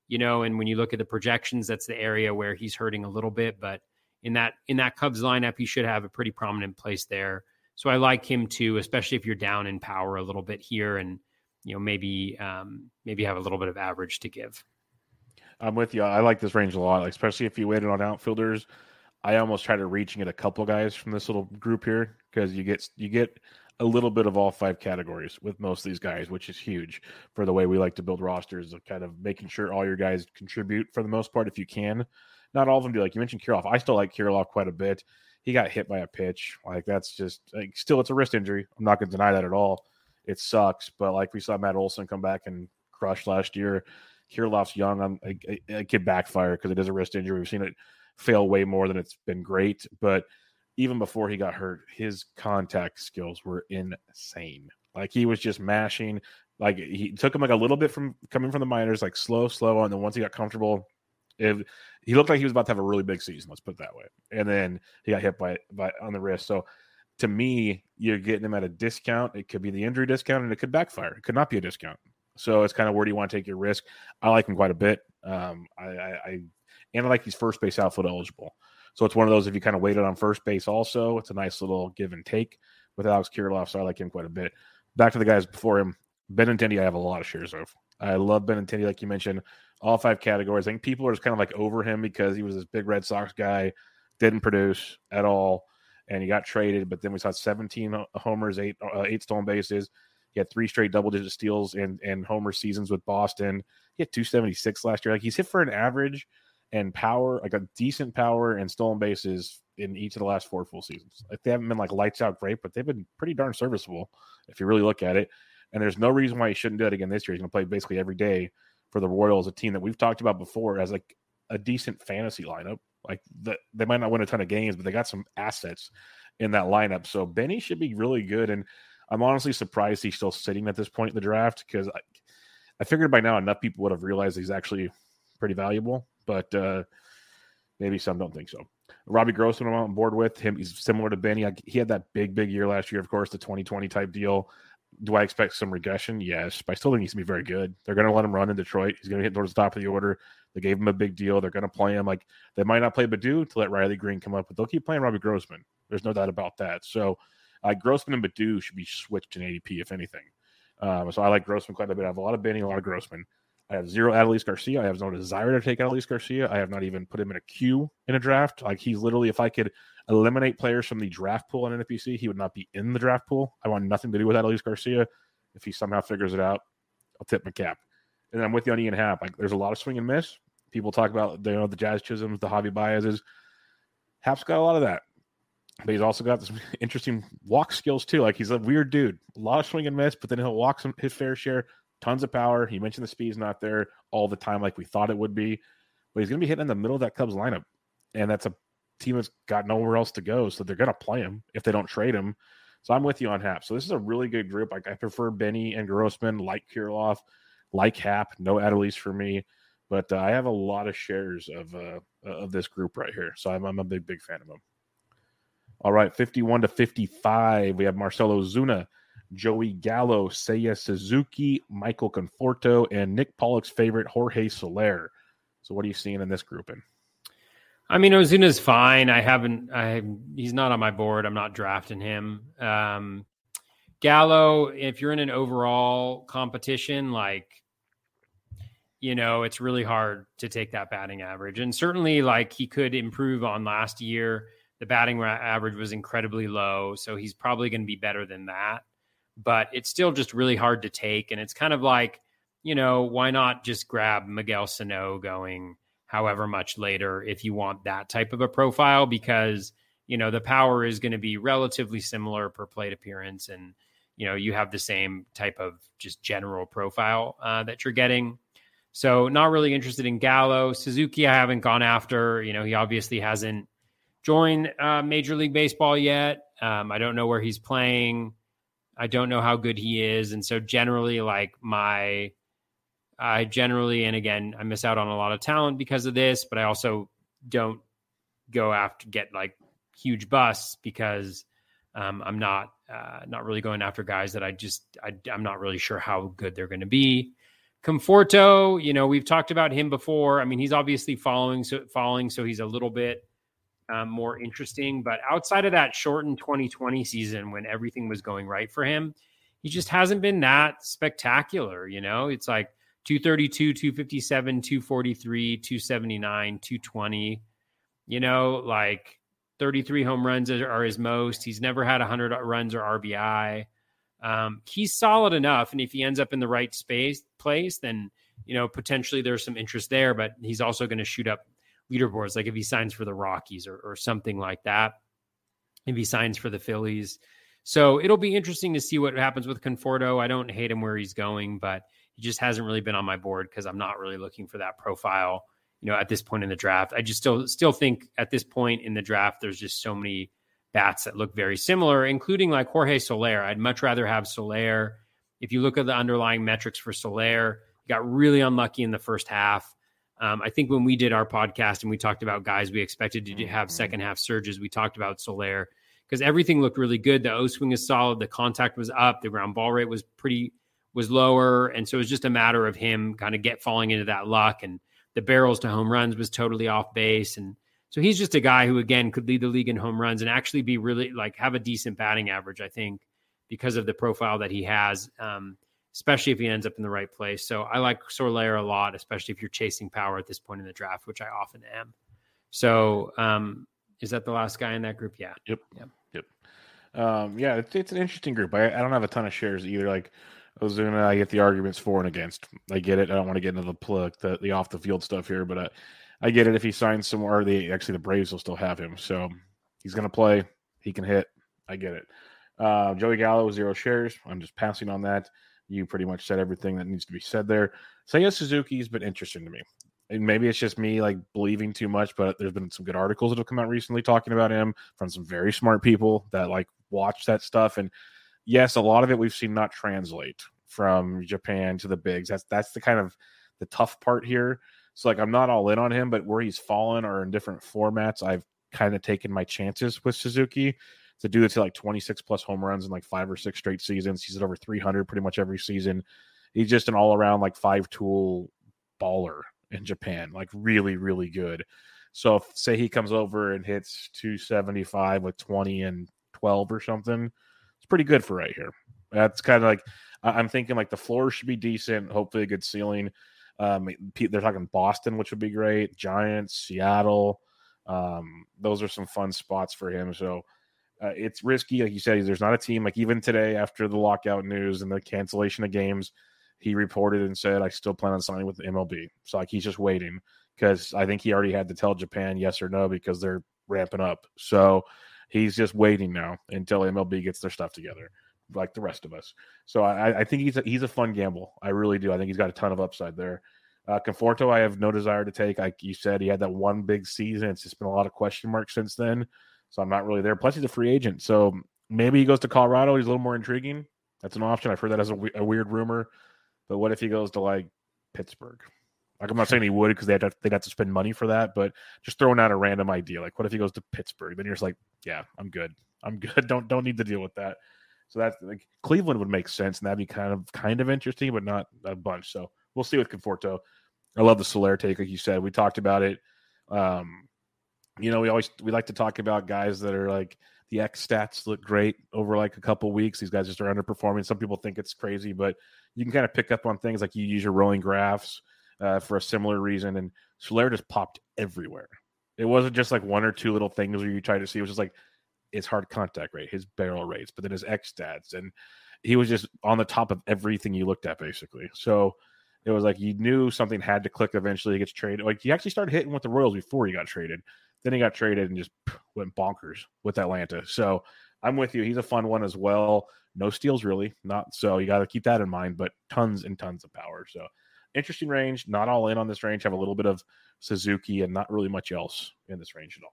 You know, and when you look at the projections, that's the area where he's hurting a little bit. But in that in that Cubs lineup, he should have a pretty prominent place there. So I like him too, especially if you're down in power a little bit here, and you know maybe um, maybe have a little bit of average to give. I'm with you. I like this range a lot, like, especially if you waited on outfielders. I almost try to reach and get a couple guys from this little group here because you get you get a little bit of all five categories with most of these guys, which is huge for the way we like to build rosters of kind of making sure all your guys contribute for the most part if you can. Not all of them do. Like you mentioned Kirilloff. I still like Kirilloff quite a bit. He got hit by a pitch. Like that's just like still it's a wrist injury. I'm not gonna deny that at all. It sucks, but like we saw Matt Olson come back and crush last year. Kirilloff's young. I'm, it, it could backfire because it is a wrist injury. We've seen it fail way more than it's been great. But even before he got hurt, his contact skills were insane. Like he was just mashing. Like he took him like a little bit from coming from the minors, like slow, slow, and then once he got comfortable, if he looked like he was about to have a really big season. Let's put it that way. And then he got hit by by on the wrist. So to me, you're getting him at a discount. It could be the injury discount, and it could backfire. It could not be a discount. So it's kind of where do you want to take your risk? I like him quite a bit. Um, I, I, I and I like he's first base outfield eligible. So it's one of those if you kind of waited on first base, also it's a nice little give and take with Alex Kirilloff. So I like him quite a bit. Back to the guys before him, Benintendi. I have a lot of shares of. I love Benintendi, like you mentioned, all five categories. I think people are just kind of like over him because he was this big Red Sox guy, didn't produce at all, and he got traded. But then we saw 17 homers, eight uh, eight stolen bases. He had three straight double digit steals and and homer seasons with Boston. He had 276 last year. Like he's hit for an average and power, like a decent power and stolen bases in each of the last four full seasons. Like they haven't been like lights out great, but they've been pretty darn serviceable if you really look at it. And there's no reason why he shouldn't do it again this year. He's going to play basically every day for the Royals, a team that we've talked about before as like a decent fantasy lineup. Like the, they might not win a ton of games, but they got some assets in that lineup. So Benny should be really good. And I'm honestly surprised he's still sitting at this point in the draft because I, I figured by now enough people would have realized he's actually pretty valuable, but uh, maybe some don't think so. Robbie Grossman, I'm on board with him. He's similar to Benny. he had that big, big year last year, of course, the 2020 type deal. Do I expect some regression? Yes, but I still think he's to be very good. They're going to let him run in Detroit. He's going to hit towards the top of the order. They gave him a big deal. They're going to play him like they might not play Baddoo to let Riley Greene come up, but they'll keep playing Robbie Grossman. There's no doubt about that. So uh, Grossman and Baddoo should be switched in ADP, if anything. Um, so I like Grossman quite a bit. I have a lot of Benny, a lot of Grossman. I have zero Adolis Garcia. I have no desire to take Adolis Garcia. I have not even put him in a queue in a draft. Like he's literally, if I could eliminate players from the draft pool on NFBC, he would not be in the draft pool. I want nothing to do with Adolis Garcia. If he somehow figures it out, I'll tip my cap. And I'm with you on Ian Happ. Like there's a lot of swing and miss. People talk about you know the Jazz Chisholms, the Javi Baezes. Happ's got a lot of that but he's also got this <laughs> interesting walk skills too. Like he's a weird dude, a lot of swing and miss, but then he'll walk some his fair share, tons of power. He mentioned the speed's not there all the time like we thought it would be, but he's going to be hitting in the middle of that Cubs lineup, and that's a team that's got nowhere else to go, so they're going to play him if they don't trade him. So I'm with you on Happ. So this is a really good group. Like I prefer Benny and Grossman, like Kirilloff, like Happ. No Adolis for me, but uh, I have a lot of shares of uh, of this group right here. So I'm, I'm a big big fan of them. All right, 51 to 55. We have Marcell Ozuna, Joey Gallo, Seiya Suzuki, Michael Conforto, and Nick Pollack's favorite, Jorge Soler. So, what are you seeing in this grouping? I mean, Ozuna's fine. I haven't. I he's not on my board. I'm not drafting him. Um, Gallo, if you're in an overall competition, like you know, it's really hard to take that batting average, and certainly, like he could improve on last year the batting average was incredibly low, so he's probably going to be better than that. But it's still just really hard to take, and it's kind of like, you know, why not just grab Miguel Sano going however much later if you want that type of a profile because you know the power is going to be relatively similar per plate appearance and you know you have the same type of just general profile uh, that you're getting. So not really interested in gallo. Suzuki i haven't gone after. You know he obviously hasn't join uh, Major League Baseball yet. Um, I don't know where he's playing. I don't know how good he is, and so generally, like my, I generally, and again, I miss out on a lot of talent because of this, but I also don't go after get like huge busts because um, I'm not uh, not really going after guys that I just I, I'm not really sure how good they're going to be. Conforto, you know, we've talked about him before. I mean, he's obviously following so following, so he's a little bit um, more interesting. But outside of that shortened 2020 season when everything was going right for him, he just hasn't been that spectacular. You know, it's like 232, 257, 243, 279, 220. You know, like 33 home runs are his most. He's never had 100 runs or RBI. Um, he's solid enough, and if he ends up in the right space place, then you know potentially there's some interest there. But he's also going to shoot up leaderboards, like if he signs for the Rockies or, or something like that. If he signs for the Phillies, so it'll be interesting to see what happens with Conforto. I don't hate him where he's going, but he just hasn't really been on my board because I'm not really looking for that profile. You know, at this point in the draft, I just still still think at this point in the draft, there's just so many bats that look very similar, including like Jorge Soler. I'd much rather have Soler. If you look at the underlying metrics for Soler, he got really unlucky in the first half. Um, I think when we did our podcast and we talked about guys we expected to have mm-hmm. second half surges, we talked about Soler because everything looked really good. The O swing is solid, the contact was up, the ground ball rate was pretty was lower, and so it was just a matter of him kind of get falling into that luck and the barrels to home runs was totally off base. And so he's just a guy who, again, could lead the league in home runs and actually be really like have a decent batting average, I think, because of the profile that he has, um, especially if he ends up in the right place. So I like Soler a lot, especially if you're chasing power at this point in the draft, which I often am. So um, is that the last guy in that group? Yeah. Yep. Yep. Yep. Um, yeah, it's, it's an interesting group. I, I don't have a ton of shares either. Like Ozuna, I get the arguments for and against. I get it. I don't want to get into the plug, the, the off the field stuff here, but. Uh, I get it if he signs somewhere. The actually the Braves will still have him, so he's going to play. He can hit. I get it. Uh, Joey Gallo zero shares. I'm just passing on that. You pretty much said everything that needs to be said there. Seiya Suzuki's been interesting to me. And maybe it's just me like believing too much, but there's been some good articles that have come out recently talking about him from some very smart people that like watch that stuff. And yes, a lot of it we've seen not translate from Japan to the bigs. That's that's the kind of the tough part here. So like I'm not all in on him, but where he's fallen or in different formats, I've kind of taken my chances with Suzuki to do to like 26 plus home runs in like five or six straight seasons. He's at over 300 pretty much every season. He's just an all around like five tool baller in Japan, like really, really good. So if say he comes over and hits 275 with 20 and 12 or something, it's pretty good for right here. That's kind of like I'm thinking like the floor should be decent, hopefully a good ceiling. Um, they're talking Boston, which would be great. Giants, Seattle. Um, those are some fun spots for him. So uh, it's risky, like you said. There's not a team like even today after the lockout news and the cancellation of games, he reported and said, "I still plan on signing with the MLB." So like he's just waiting because I think he already had to tell Japan yes or no because they're ramping up. So he's just waiting now until MLB gets their stuff together like the rest of us. So I, I think he's a, he's a fun gamble. I really do. I think he's got a ton of upside there. Uh, Conforto, I have no desire to take. Like you said, he had that one big season. It's just been a lot of question marks since then. So I'm not really there. Plus, he's a free agent. So maybe he goes to Colorado. He's a little more intriguing. That's an option. I've heard that as a, weird rumor. But what if he goes to like Pittsburgh? Like I'm not saying he would because they'd have, they'd have to spend money for that, but just throwing out a random idea. Like, what if he goes to Pittsburgh? Then you're just like, yeah, I'm good. I'm good. <laughs> Don't don't need to deal with that. So that's like Cleveland would make sense, and that'd be kind of kind of interesting, but not a bunch. So we'll see with Conforto. I love the Soler take, like you said. We talked about it. Um, you know, we always we like to talk about guys that are like the X stats look great over like a couple weeks. These guys just are underperforming. Some people think it's crazy, but you can kind of pick up on things like you use your rolling graphs uh, for a similar reason. And Soler just popped everywhere. It wasn't just like one or two little things where you try to see. It was just like his hard contact rate, his barrel rates, but then his X stats, and he was just on the top of everything you looked at, basically. So it was like you knew something had to click eventually. He gets traded. Like he actually started hitting with the Royals before he got traded. Then he got traded and just <sniffs> went bonkers with Atlanta. So I'm with you. He's a fun one as well. No steals really, not so. You got to keep that in mind, but tons and tons of power. So interesting range. Not all in on this range. Have a little bit of Suzuki and not really much else in this range at all.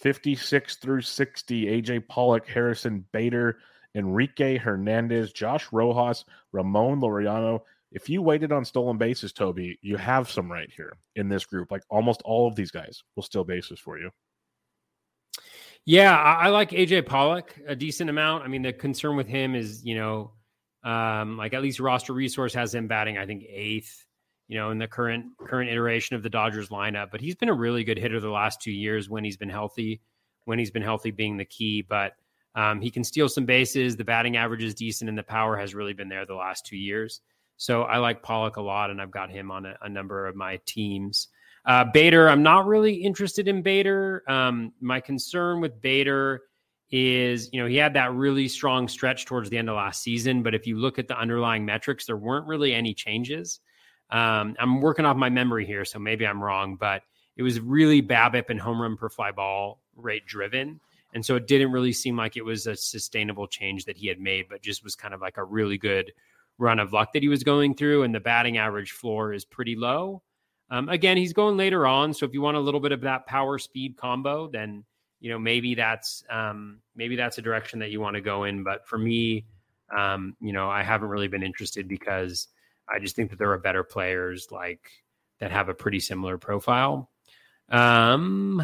56 through 60, AJ Pollock, Harrison Bader, Enrique Hernandez, Josh Rojas, Ramon Laureano. If you waited on stolen bases, Toby, you have some right here in this group. Like almost all of these guys will steal bases for you. Yeah, I, I like AJ Pollock a decent amount. I mean, the concern with him is, you know, um, like at least roster resource has him batting, I think, eighth you know, in the current current iteration of the Dodgers lineup. But he's been a really good hitter the last two years when he's been healthy. When he's been healthy, being the key. But um, he can steal some bases. The batting average is decent, and the power has really been there the last two years. So I like Pollock a lot, and I've got him on a, a number of my teams. Uh, Bader, I'm not really interested in Bader. Um, my concern with Bader is, you know, he had that really strong stretch towards the end of last season, but if you look at the underlying metrics, there weren't really any changes. Um, I'm working off my memory here, so maybe I'm wrong, but it was really BABIP and home run per fly ball rate driven. And so it didn't really seem like it was a sustainable change that he had made, but just was kind of like a really good run of luck that he was going through. And the batting average floor is pretty low. Um, again, he's going later on. So if you want a little bit of that power speed combo, then you know maybe that's um, maybe that's a direction that you want to go in. But for me, um, you know, I haven't really been interested because I just think that there are better players like that have a pretty similar profile. Um,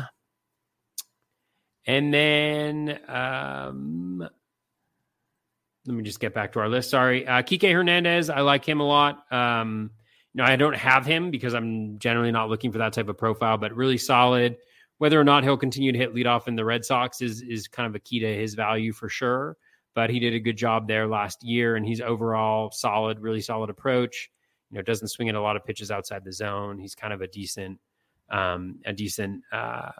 and then um, let me just get back to our list. Sorry, uh, Kike Hernandez. I like him a lot. Um, you know, I don't have him because I'm generally not looking for that type of profile, but really solid. Whether or not he'll continue to hit leadoff in the Red Sox is is kind of a key to his value for sure. But he did a good job there last year, and he's overall solid, really solid approach. You know, doesn't swing at a lot of pitches outside the zone. He's kind of a decent, um, a decent uh,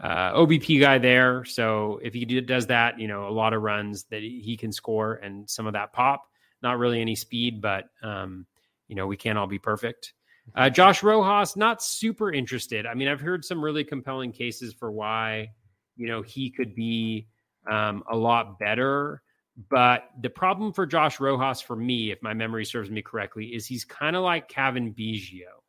uh, OBP guy there. So if he does that, you know, a lot of runs that he can score and some of that pop. Not really any speed, but um, you know, we can't all be perfect. Uh, Josh Rojas, not super interested. I mean, I've heard some really compelling cases for why, you know, he could be um, a lot better. But the problem for Josh Rojas, for me, if my memory serves me correctly, is he's kind of like Cavan Biggio,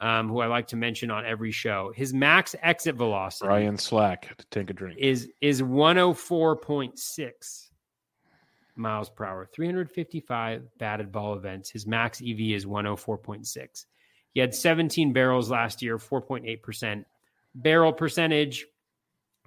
um, who I like to mention on every show. His max exit velocity, Ryan Slack, to take a drink, is is 104.6 miles per hour, 355 batted ball events. His max EV is 104.6. He had 17 barrels last year, 4.8% barrel percentage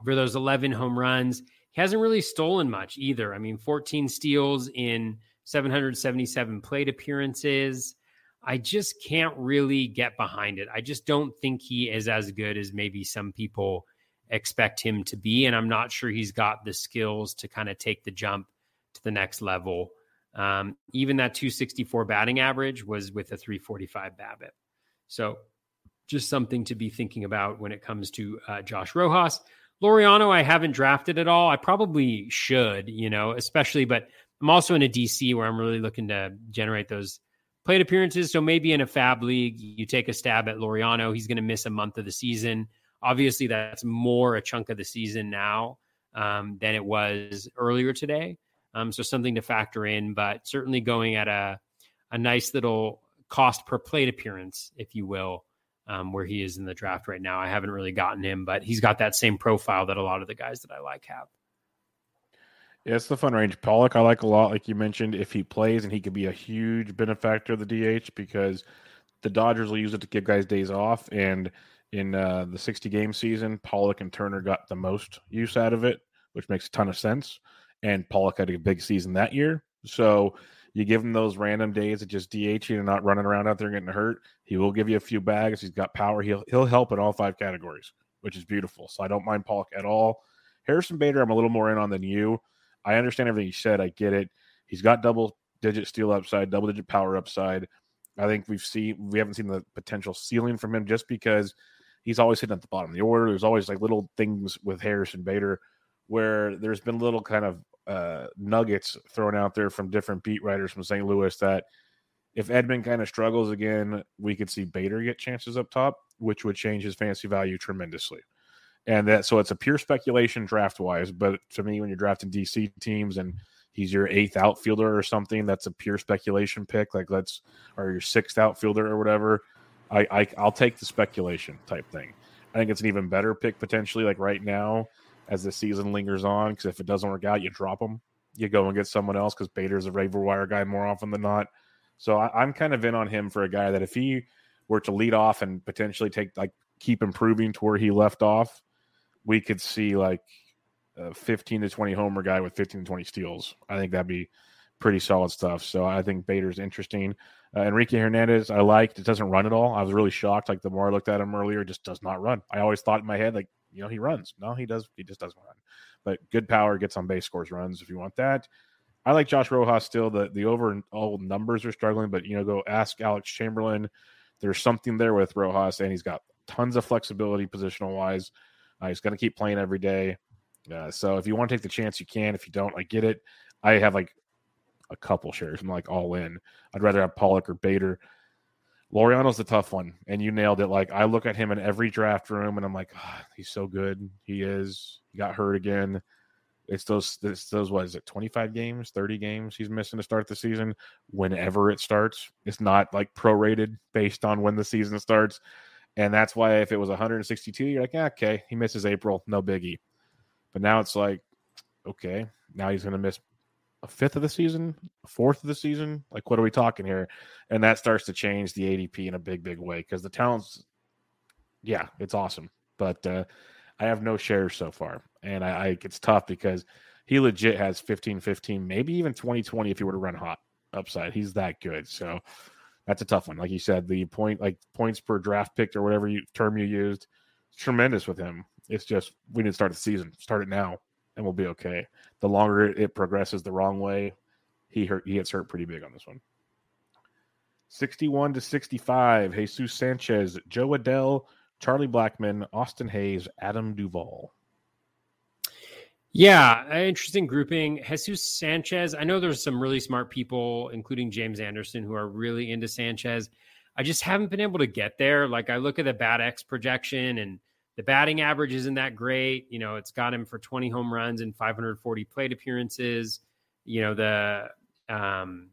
for those 11 home runs. He hasn't really stolen much either. I mean, 14 steals in 777 plate appearances. I just can't really get behind it. I just don't think he is as good as maybe some people expect him to be. And I'm not sure he's got the skills to kind of take the jump to the next level. Um, even that 264 batting average was with a 345 BABIP. So just something to be thinking about when it comes to uh, Josh Rojas. Laureano, I haven't drafted at all. I probably should, you know, especially, but I'm also in a DC where I'm really looking to generate those plate appearances. So maybe in a FAAB league, you take a stab at Laureano. He's going to miss a month of the season. Obviously, that's more a chunk of the season now um, than it was earlier today. Um, so something to factor in, but certainly going at a a nice little cost per plate appearance, if you will, um, where he is in the draft right now. I haven't really gotten him, but he's got that same profile that a lot of the guys that I like have. It's the fun range. Pollock, I like a lot. Like you mentioned, if he plays and he could be a huge benefactor of the DH because the Dodgers will use it to give guys days off. And in uh, the 60 game season, Pollock and Turner got the most use out of it, which makes a ton of sense and Pollock had a big season that year. So you give him those random days of just DHing and not running around out there getting hurt. He will give you a few bags. He's got power. He'll he'll help in all five categories, which is beautiful. So I don't mind Pollock at all. Harrison Bader, I'm a little more in on than you. I understand everything he said. I get it. He's got double digit steal upside, double digit power upside. I think we've seen we haven't seen the potential ceiling from him just because he's always hitting at the bottom of the order. There's always like little things with Harrison Bader where there's been little kind of uh, nuggets thrown out there from different beat writers from St. Louis that if Edman kind of struggles again, we could see Bader get chances up top, which would change his fantasy value tremendously. And that so it's a pure speculation draft wise, but to me, when you're drafting DC teams and he's your eighth outfielder or something, that's a pure speculation pick. Like let's or your sixth outfielder or whatever. I, I I'll take the speculation type thing. I think it's an even better pick potentially. Like right now, as the season lingers on. Because if it doesn't work out, you drop them. You go and get someone else because Bader's a waiver wire guy more often than not. So I, am kind of in on him for a guy that if he were to lead off and potentially take like keep improving to where he left off, we could see like a 15 to 20 homer guy with 15 to 20 steals. I think that'd be pretty solid stuff. So I think Bader's interesting. Uh, Enrique Hernandez, I liked. It doesn't run at all. I was really shocked. Like the more I looked at him earlier, just does not run. I always thought in my head, like you know, he runs. No, he does. He just doesn't run. But good power gets on base, scores runs if you want that. I like Josh Rojas still. The the overall numbers are struggling, but you know, go ask Alex Chamberlain. There's something there with Rojas, and he's got tons of flexibility positional wise. Uh, he's going to keep playing every day. Uh, so if you want to take the chance, you can. If you don't, I get it. I have like a couple shares. I'm like all in. I'd rather have Pollock or Bader. Laureano's the tough one, and you nailed it. Like I look at him in every draft room, and I'm like, oh, he's so good. He is. He got hurt again. It's those. It's those. What is it? 25 games, 30 games he's missing to start the season. Whenever it starts, it's not like prorated based on when the season starts, and that's why if it was 162, you're like, yeah, okay, he misses April, no biggie. But now it's like, okay, now he's going to miss a fifth of the season, a fourth of the season. Like, what are we talking here? And that starts to change the ADP in a big, big way because the talent's, yeah, it's awesome. But uh, I have no shares so far. And I, I it's tough because he legit has 15 15, maybe even 2020 if he were to run hot upside. He's that good. So that's a tough one. Like you said, the point, like points per draft pick or whatever you, term you used, tremendous with him. It's just we need to start the season. Start it now, and we'll be okay. The longer it progresses the wrong way, he hurt. He gets hurt pretty big on this one. Sixty-one to sixty-five. Jesus Sanchez, Jo Adell, Charlie Blackmon, Austin Hays, Adam Duvall. Yeah, interesting grouping. Jesus Sanchez. I know there's some really smart people, including James Anderson, who are really into Sanchez. I just haven't been able to get there. Like I look at the BAT X projection and the batting average isn't that great. You know, it's got him for 20 home runs and 540 plate appearances. You know, the um,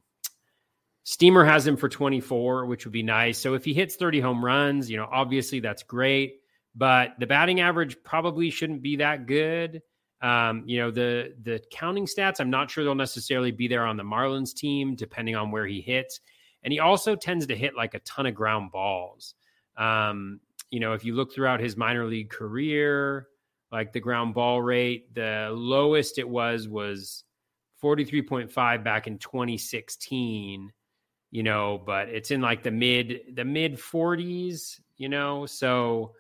Steamer has him for 24, which would be nice. So if he hits 30 home runs, you know, obviously that's great. But the batting average probably shouldn't be that good. Um, you know, the the counting stats, I'm not sure they'll necessarily be there on the Marlins team, depending on where he hits. And he also tends to hit like a ton of ground balls. Um, you know, if you look throughout his minor league career, like the ground ball rate, the lowest it was was 43.5 back in 2016, you know, but it's in like the mid the mid 40s, you know. So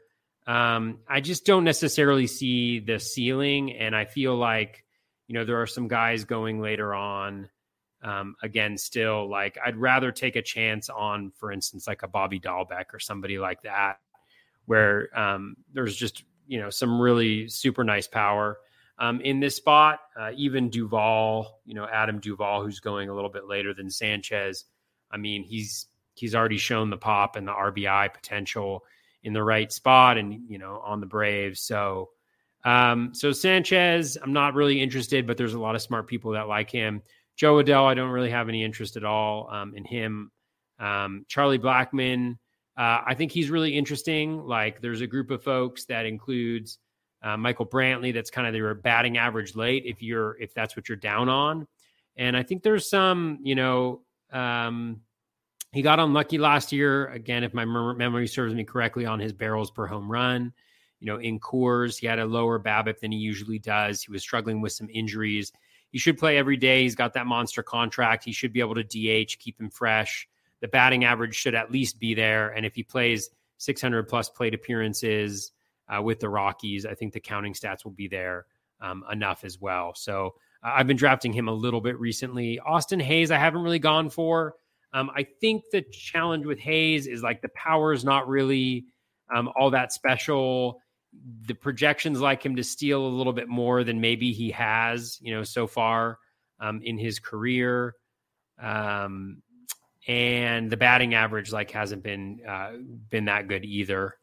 um I just don't necessarily see the ceiling and I feel like you know there are some guys going later on um, again, still like I'd rather take a chance on, for instance, like a Bobby Dalbec or somebody like that, where um, there's just you know some really super nice power um, in this spot. Uh, even Duvall, you know Adam Duvall, who's going a little bit later than Sanchez. I mean, he's he's already shown the pop and the RBI potential in the right spot, and you know on the Braves. So, um, so Sanchez, I'm not really interested, but there's a lot of smart people that like him. Jo Adell, I don't really have any interest at all um, in him. Um, Charlie Blackmon, uh, I think he's really interesting. Like, there's a group of folks that includes uh, Michael Brantley. That's kind of their batting average late. If you're if that's what you're down on, and I think there's some, you know, um, he got unlucky last year. Again, if my memory serves me correctly, on his barrels per home run. You know, in Coors, he had a lower BABIP than he usually does. He was struggling with some injuries. He should play every day. He's got that monster contract. He should be able to DH, keep him fresh the batting average should at least be there. And if he plays 600 plus plate appearances uh, with the Rockies, I think the counting stats will be there um, enough as well. So uh, I've been drafting him a little bit recently. Austin Hays, I haven't really gone for. Um, I think the challenge with Hays is like the power is not really um, all that special. The projections like him to steal a little bit more than maybe he has, you know, so far um, in his career. Um, and the batting average like hasn't been uh, been that good either.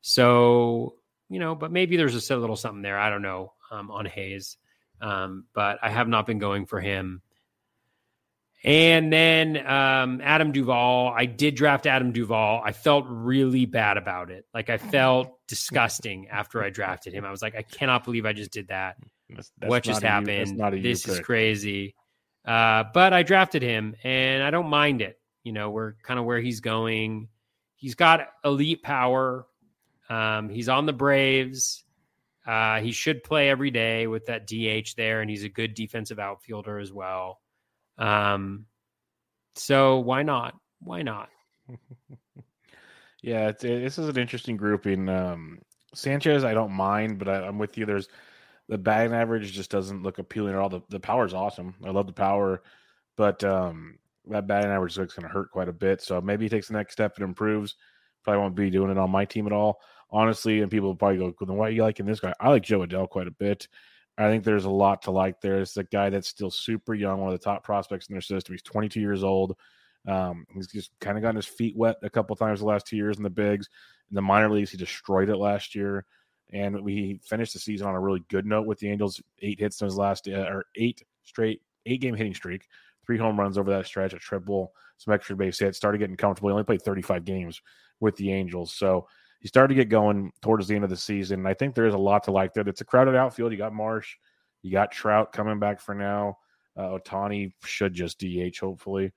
So you know, but maybe there's a little something there. I don't know um, on Hays, um, but I have not been going for him. And then um, Adam Duvall, I did draft Adam Duvall. I felt really bad about it. Like I felt disgusting after I drafted him. I was like, I cannot believe I just did that. That's, that's what just happened? this is crazy. Uh, but I drafted him, and I don't mind it you know, we're kind of where he's going. He's got elite power. Um, he's on the Braves. Uh, he should play every day with that DH there, and he's a good defensive outfielder as well. Um, so why not? Why not? <laughs> yeah, it, this is an interesting grouping. Um, Sanchez, I don't mind, but I, am with you. There's the batting average just doesn't look appealing at all. The the power is awesome. I love the power, but um, that batting average looks going to hurt quite a bit. So maybe he takes the next step and improves. Probably won't be doing it on my team at all, honestly. And people probably go, "Then why are you liking this guy?" I like Jo Adell quite a bit. I think there's a lot to like there. It's a guy that's still super young, one of the top prospects in their system. He's 22 years old. Um, he's just kind of gotten his feet wet a couple times the last two years in the bigs. In the minor leagues, he destroyed it last year, and we finished the season on a really good note with the Angels. Eight hits in his last, uh, or eight straight, eight game hitting streak, three home runs over that stretch, a triple, some extra base hits. Started getting comfortable. He only played 35 games with the Angels, so he started to get going towards the end of the season. And I think there is a lot to like there. It's a crowded outfield. You got Marsh, you got Trout coming back for now. Uh, Ohtani should just DH hopefully.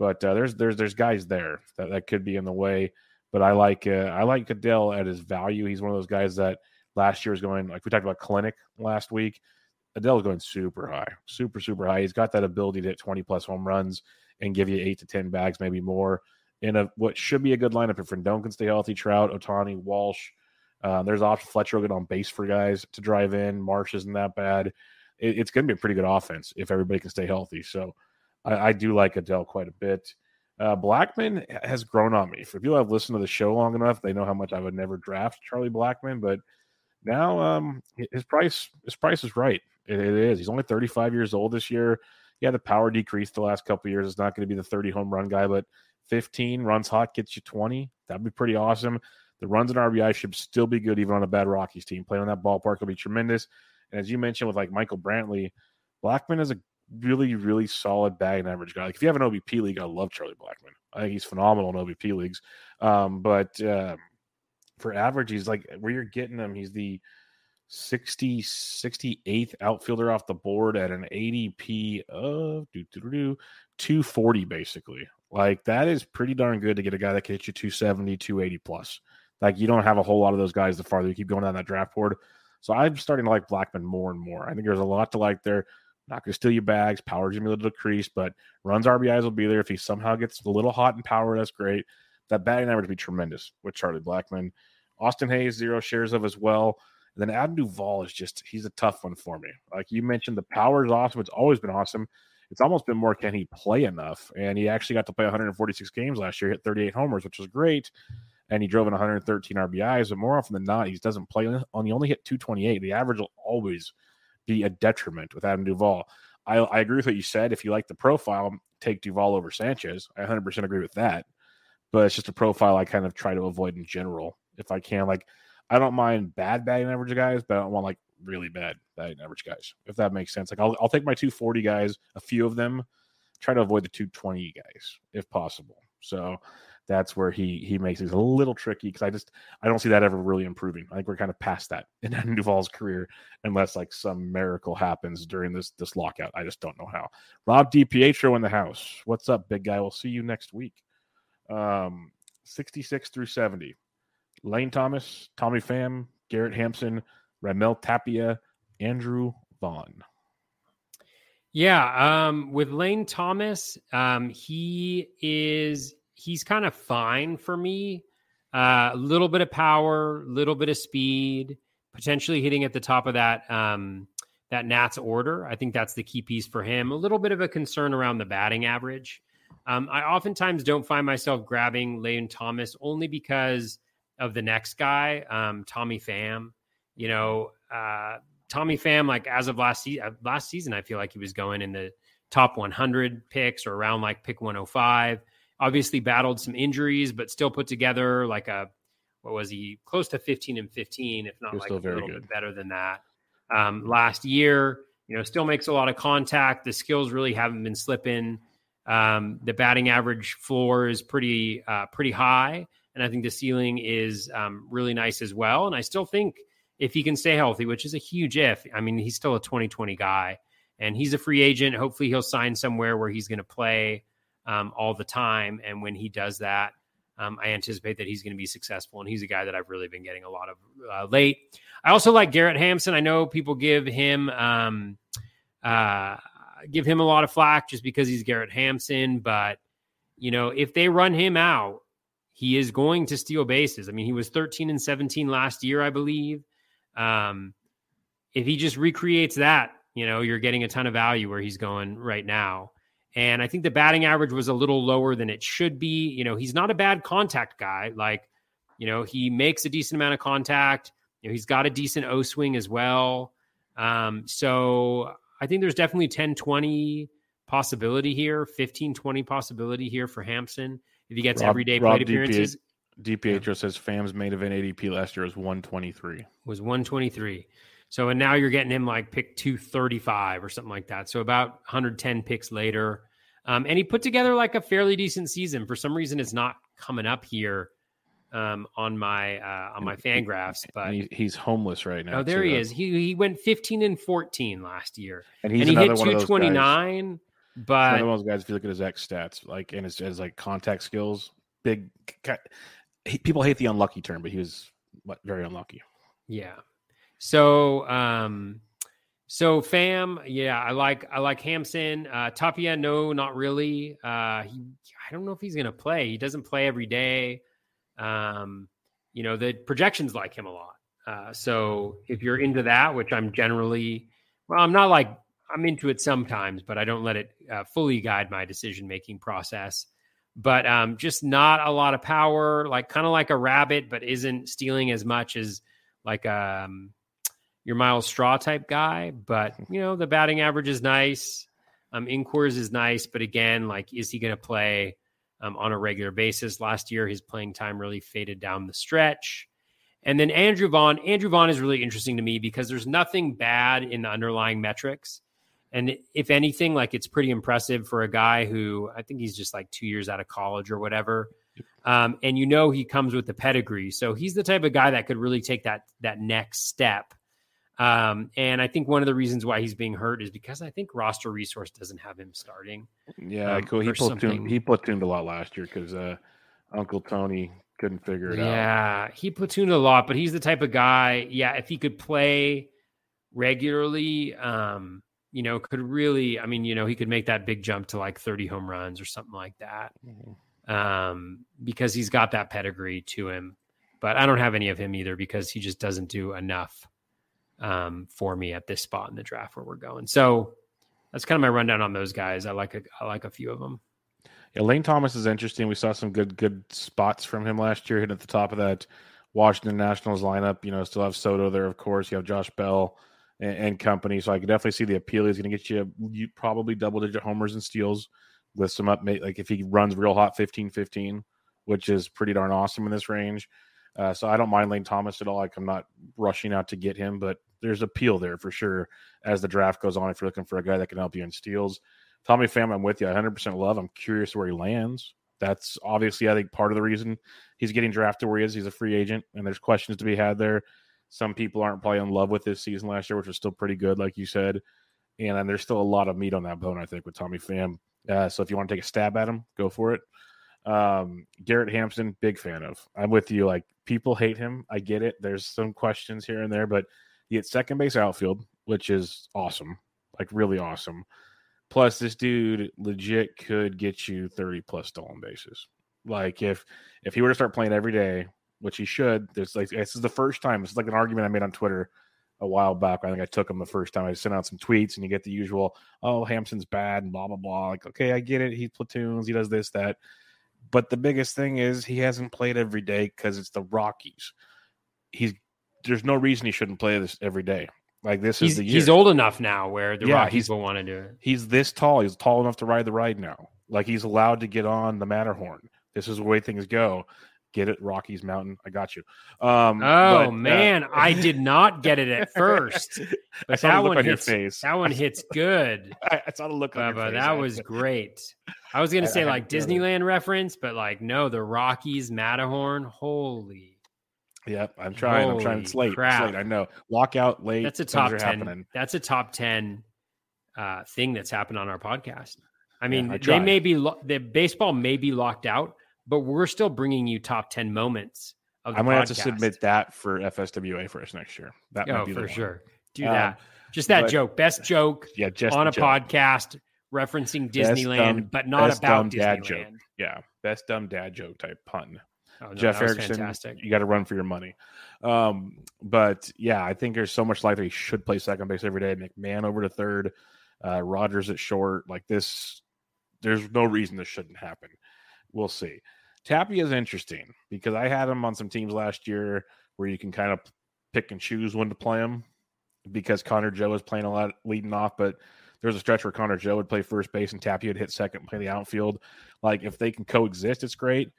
But uh, there's there's there's guys there that, that could be in the way. But I like uh, I like Adell at his value. He's one of those guys that last year was going like we talked about clinic last week. Adell is going super high, super super high. He's got that ability to hit 20 plus home runs and give you eight to 10 bags, maybe more. In a what should be a good lineup if Rendon can stay healthy, Trout, Ohtani, Walsh. Uh, there's option Fletcher will get on base for guys to drive in. Marsh isn't that bad. It, it's going to be a pretty good offense if everybody can stay healthy. So I, I do like Adell quite a bit. Uh, Blackmon has grown on me. For people have listened to the show long enough, they know how much I would never draft Charlie Blackmon, but now um, his price his price is right. It, it is. He's only 35 years old this year. Yeah, the power decreased the last couple years. It's not going to be the 30 home run guy, but 15 runs hot gets you 20. That'd be pretty awesome. The runs and RBI should still be good even on a bad Rockies team. Playing on that ballpark will be tremendous. And as you mentioned with like Michael Brantley, Blackmon is a really, really solid batting average guy. Like if you have an OBP league, I love Charlie Blackmon. I think he's phenomenal in OBP leagues. Um, but um, for average, he's like where you're getting him, he's the 60, 68th outfielder off the board at an ADP of 240, basically. Like that is pretty darn good to get a guy that can hit you 270, 280 plus. Like you don't have a whole lot of those guys the farther you keep going down that draft board. So I'm starting to like Blackmon more and more. I think there's a lot to like there. Not going to steal your bags. Power's going to be a little decreased, but runs RBIs will be there. If he somehow gets a little hot in power, that's great. That batting average would be tremendous with Charlie Blackmon. Austin Hays, zero shares of as well. And then Adam Duvall is just, he's a tough one for me. Like you mentioned, the power is awesome. It's always been awesome. It's almost been more can he play enough? And he actually got to play 146 games last year, hit 38 homers, which was great. And he drove in 113 RBIs. But more often than not, he doesn't play on. He only hit 228. The average will always be a detriment with Adam Duvall. I, I agree with what you said. If you like the profile, take Duvall over Sanchez. I 100% agree with that. But it's just a profile I kind of try to avoid in general if I can. Like, I don't mind bad batting average guys, but I don't want like really bad batting average guys, if that makes sense. Like, I'll, I'll take my 240 guys, a few of them, try to avoid the 220 guys if possible. So that's where he he makes it a little tricky because I just I don't see that ever really improving. I think we're kind of past that <laughs> in Duvall's career, unless like some miracle happens during this this lockout. I just don't know how. Rob DiPietro in the house. What's up, big guy? We'll see you next week. Um, 66 through 70. Lane Thomas, Tommy Pham, Garrett Hampson, Raimel Tapia, Andrew Vaughn. Yeah, um, with Lane Thomas, um, he is he's kind of fine for me. Uh, a uh, little bit of power, little bit of speed, potentially hitting at the top of that um, that Nats order. I think that's the key piece for him. A little bit of a concern around the batting average. Um, I oftentimes don't find myself grabbing Lane Thomas only because of the next guy, um, Tommy Pham. You know, uh, Tommy Pham, like as of last season, last season, I feel like he was going in the top 100 picks or around like pick 105 obviously battled some injuries, but still put together like a what was he close to 15 and 15, if not like a little good. bit better than that. Um, last year, you know, still makes a lot of contact. The skills really haven't been slipping. Um, the batting average floor is pretty uh, pretty high, and I think the ceiling is um, really nice as well. And I still think if he can stay healthy, which is a huge if. I mean, he's still a 2020 guy, and he's a free agent. Hopefully, he'll sign somewhere where he's going to play um, all the time. And when he does that, um, I anticipate that he's going to be successful. And he's a guy that I've really been getting a lot of uh, late. I also like Garrett Hampson. I know people give him um, uh, give him a lot of flack just because he's Garrett Hampson, but you know if they run him out, he is going to steal bases. I mean, he was 13 and 17 last year, I believe. Um, if he just recreates that, you know, you're getting a ton of value where he's going right now. And I think the batting average was a little lower than it should be. You know, he's not a bad contact guy. Like, you know, he makes a decent amount of contact. You know, he's got a decent O swing as well. Um, so I think there's definitely 10 20 possibility here, 15 20 possibility here for Hampson if he gets Rob- everyday Rob plate DPHO says Pham's main event ADP last year was 123. was 123. So and now you're getting him like pick 235 or something like that. So about 110 picks later. Um, and he put together like a fairly decent season. For some reason, it's not coming up here um, on my uh, on my FanGraphs. But he, he's homeless right now. oh, there too. he is. He he went 15 and 14 last year, And he's and he hit one of those guys. 229. But one of those guys. If you look at his X stats, like and his, his like contact skills, big. He, people hate the unlucky term, but he was what, very unlucky. Yeah. So um so Pham, yeah, I like I like Hampson. Uh Tapia, no, not really. Uh he I don't know if he's gonna play. He doesn't play every day. Um, you know, the projections like him a lot. Uh so if you're into that, which I'm generally well, I'm not like I'm into it sometimes, but I don't let it uh, fully guide my decision making process. But um, just not a lot of power, like kind of like a rabbit, but isn't stealing as much as like um your Myles Straw type guy. But you know, the batting average is nice. Um, In Coors is nice, but again, like, is he going to play um, on a regular basis? Last year, his playing time really faded down the stretch. And then Andrew Vaughn. Andrew Vaughn is really interesting to me because there's nothing bad in the underlying metrics. And if anything, like it's pretty impressive for a guy who I think he's just like two years out of college or whatever. Um, and you know he comes with the pedigree, so he's the type of guy that could really take that that next step. Um, and I think one of the reasons why he's being hurt is because I think roster resource doesn't have him starting. Yeah, Um, cool. He platooned, he platooned a lot last year because uh, Uncle Tony couldn't figure it out. Yeah, he platooned a lot, but he's the type of guy. Yeah, if he could play regularly, um, you know, could really. I mean, you know, he could make that big jump to like 30 home runs or something like that. Um, because he's got that pedigree to him. But I don't have any of him either because he just doesn't do enough um, for me at this spot in the draft where we're going. So that's kind of my rundown on those guys. I like a, I like a few of them. Yeah, Lane Thomas is interesting. We saw some good good spots from him last year, hitting at the top of that Washington Nationals lineup. You know, still have Soto there, of course. You have Josh Bell and, and company. So I can definitely see the appeal. He's going to get you, you probably double digit homers and steals List him up. Like if he runs real hot 15 15, which is pretty darn awesome in this range. Uh, so I don't mind Lane Thomas at all. Like I'm not rushing out to get him, but there's appeal there for sure as the draft goes on. If you're looking for a guy that can help you in steals, Tommy Pham, I'm with you. 100% love. I'm curious where he lands. That's obviously, I think, part of the reason he's getting drafted where he is. He's a free agent, and there's questions to be had there. Some people aren't probably in love with this season last year, which was still pretty good, like you said. And then there's still a lot of meat on that bone, I think, with Tommy Pham. Uh, so if you want to take a stab at him, go for it. Um, Garrett Hampson, big fan of. I'm with you. Like people hate him. I get it. There's some questions here and there, but he hits second base outfield, which is awesome. Like really awesome. Plus, this dude legit could get you 30 plus stolen bases. Like if if he were to start playing every day, which he should, there's like this is the first time. This is like an argument I made on Twitter a while back. I think I took him the first time. I sent out some tweets, and you get the usual, "Oh, Hampson's bad," and blah blah blah. Like, okay, I get it. He platoons. He does this that. But the biggest thing is he hasn't played every day because it's the Rockies. He's there's no reason he shouldn't play this every day. Like this He's is the year. he's old enough now where the Yeah, Rockies will want to do it. he's this tall. He's tall enough to ride the ride now. Like he's allowed to get on the Matterhorn. This is the way things go. Get it, Rockies Mountain. I got you. Um, Oh but, uh, man, I did not get it at <laughs> first, I but that look one on your hits. face. That one hits <laughs> good. I, I saw the look on your Bubba, face. that I- was great. I was <laughs> gonna I- I say had like get it. Disneyland reference, but like no, the Rockies Matterhorn. Holy, Yep, I'm trying. I'm trying. It's late. It's late. I know. Lockout late. that's a top ten. happening. That's a top ten uh, thing that's happened on our podcast. I mean, I they may be lo- the baseball may be locked out, but we're still bringing you top ten moments of the I'm gonna have to submit that for FSWA for us next year. That might Oh, be for sure. Do Um, that. Just that but- joke. Best joke <laughs> Yeah, just on a joke. podcast referencing Disneyland, dumb- but not about dumb dad joke. Disneyland. Yeah, best dumb dad joke type pun. Oh, no, Jeff Erickson, fantastic. you got to run for your money. Um, but yeah, I think there's so much life that he should play second base every day. McMahon over to third, uh, Rodgers at short. Like this, there's no reason this shouldn't happen. We'll see. Tapia is interesting because I had him on some teams last year where you can kind of pick and choose when to play him because Connor Joe was playing a lot leading off, but there's a stretch where Connor Joe would play first base and Tapia would hit second and play the outfield. Like if they can coexist, it's great.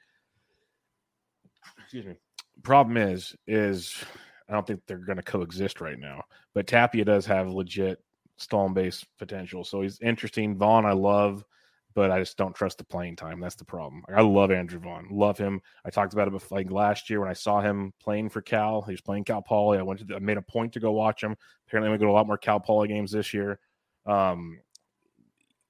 Excuse me. Problem is, is I don't think they're going to coexist right now. But Tapia does have legit stolen base potential, so he's interesting. Vaughn, I love, but I just don't trust the playing time. That's the problem. I love Andrew Vaughn, love him. I talked about it before, like last year when I saw him playing for Cal. He was playing Cal Poly. I went to, I made a point to go watch him. Apparently, I'm to go to a lot more Cal Poly games this year. Um,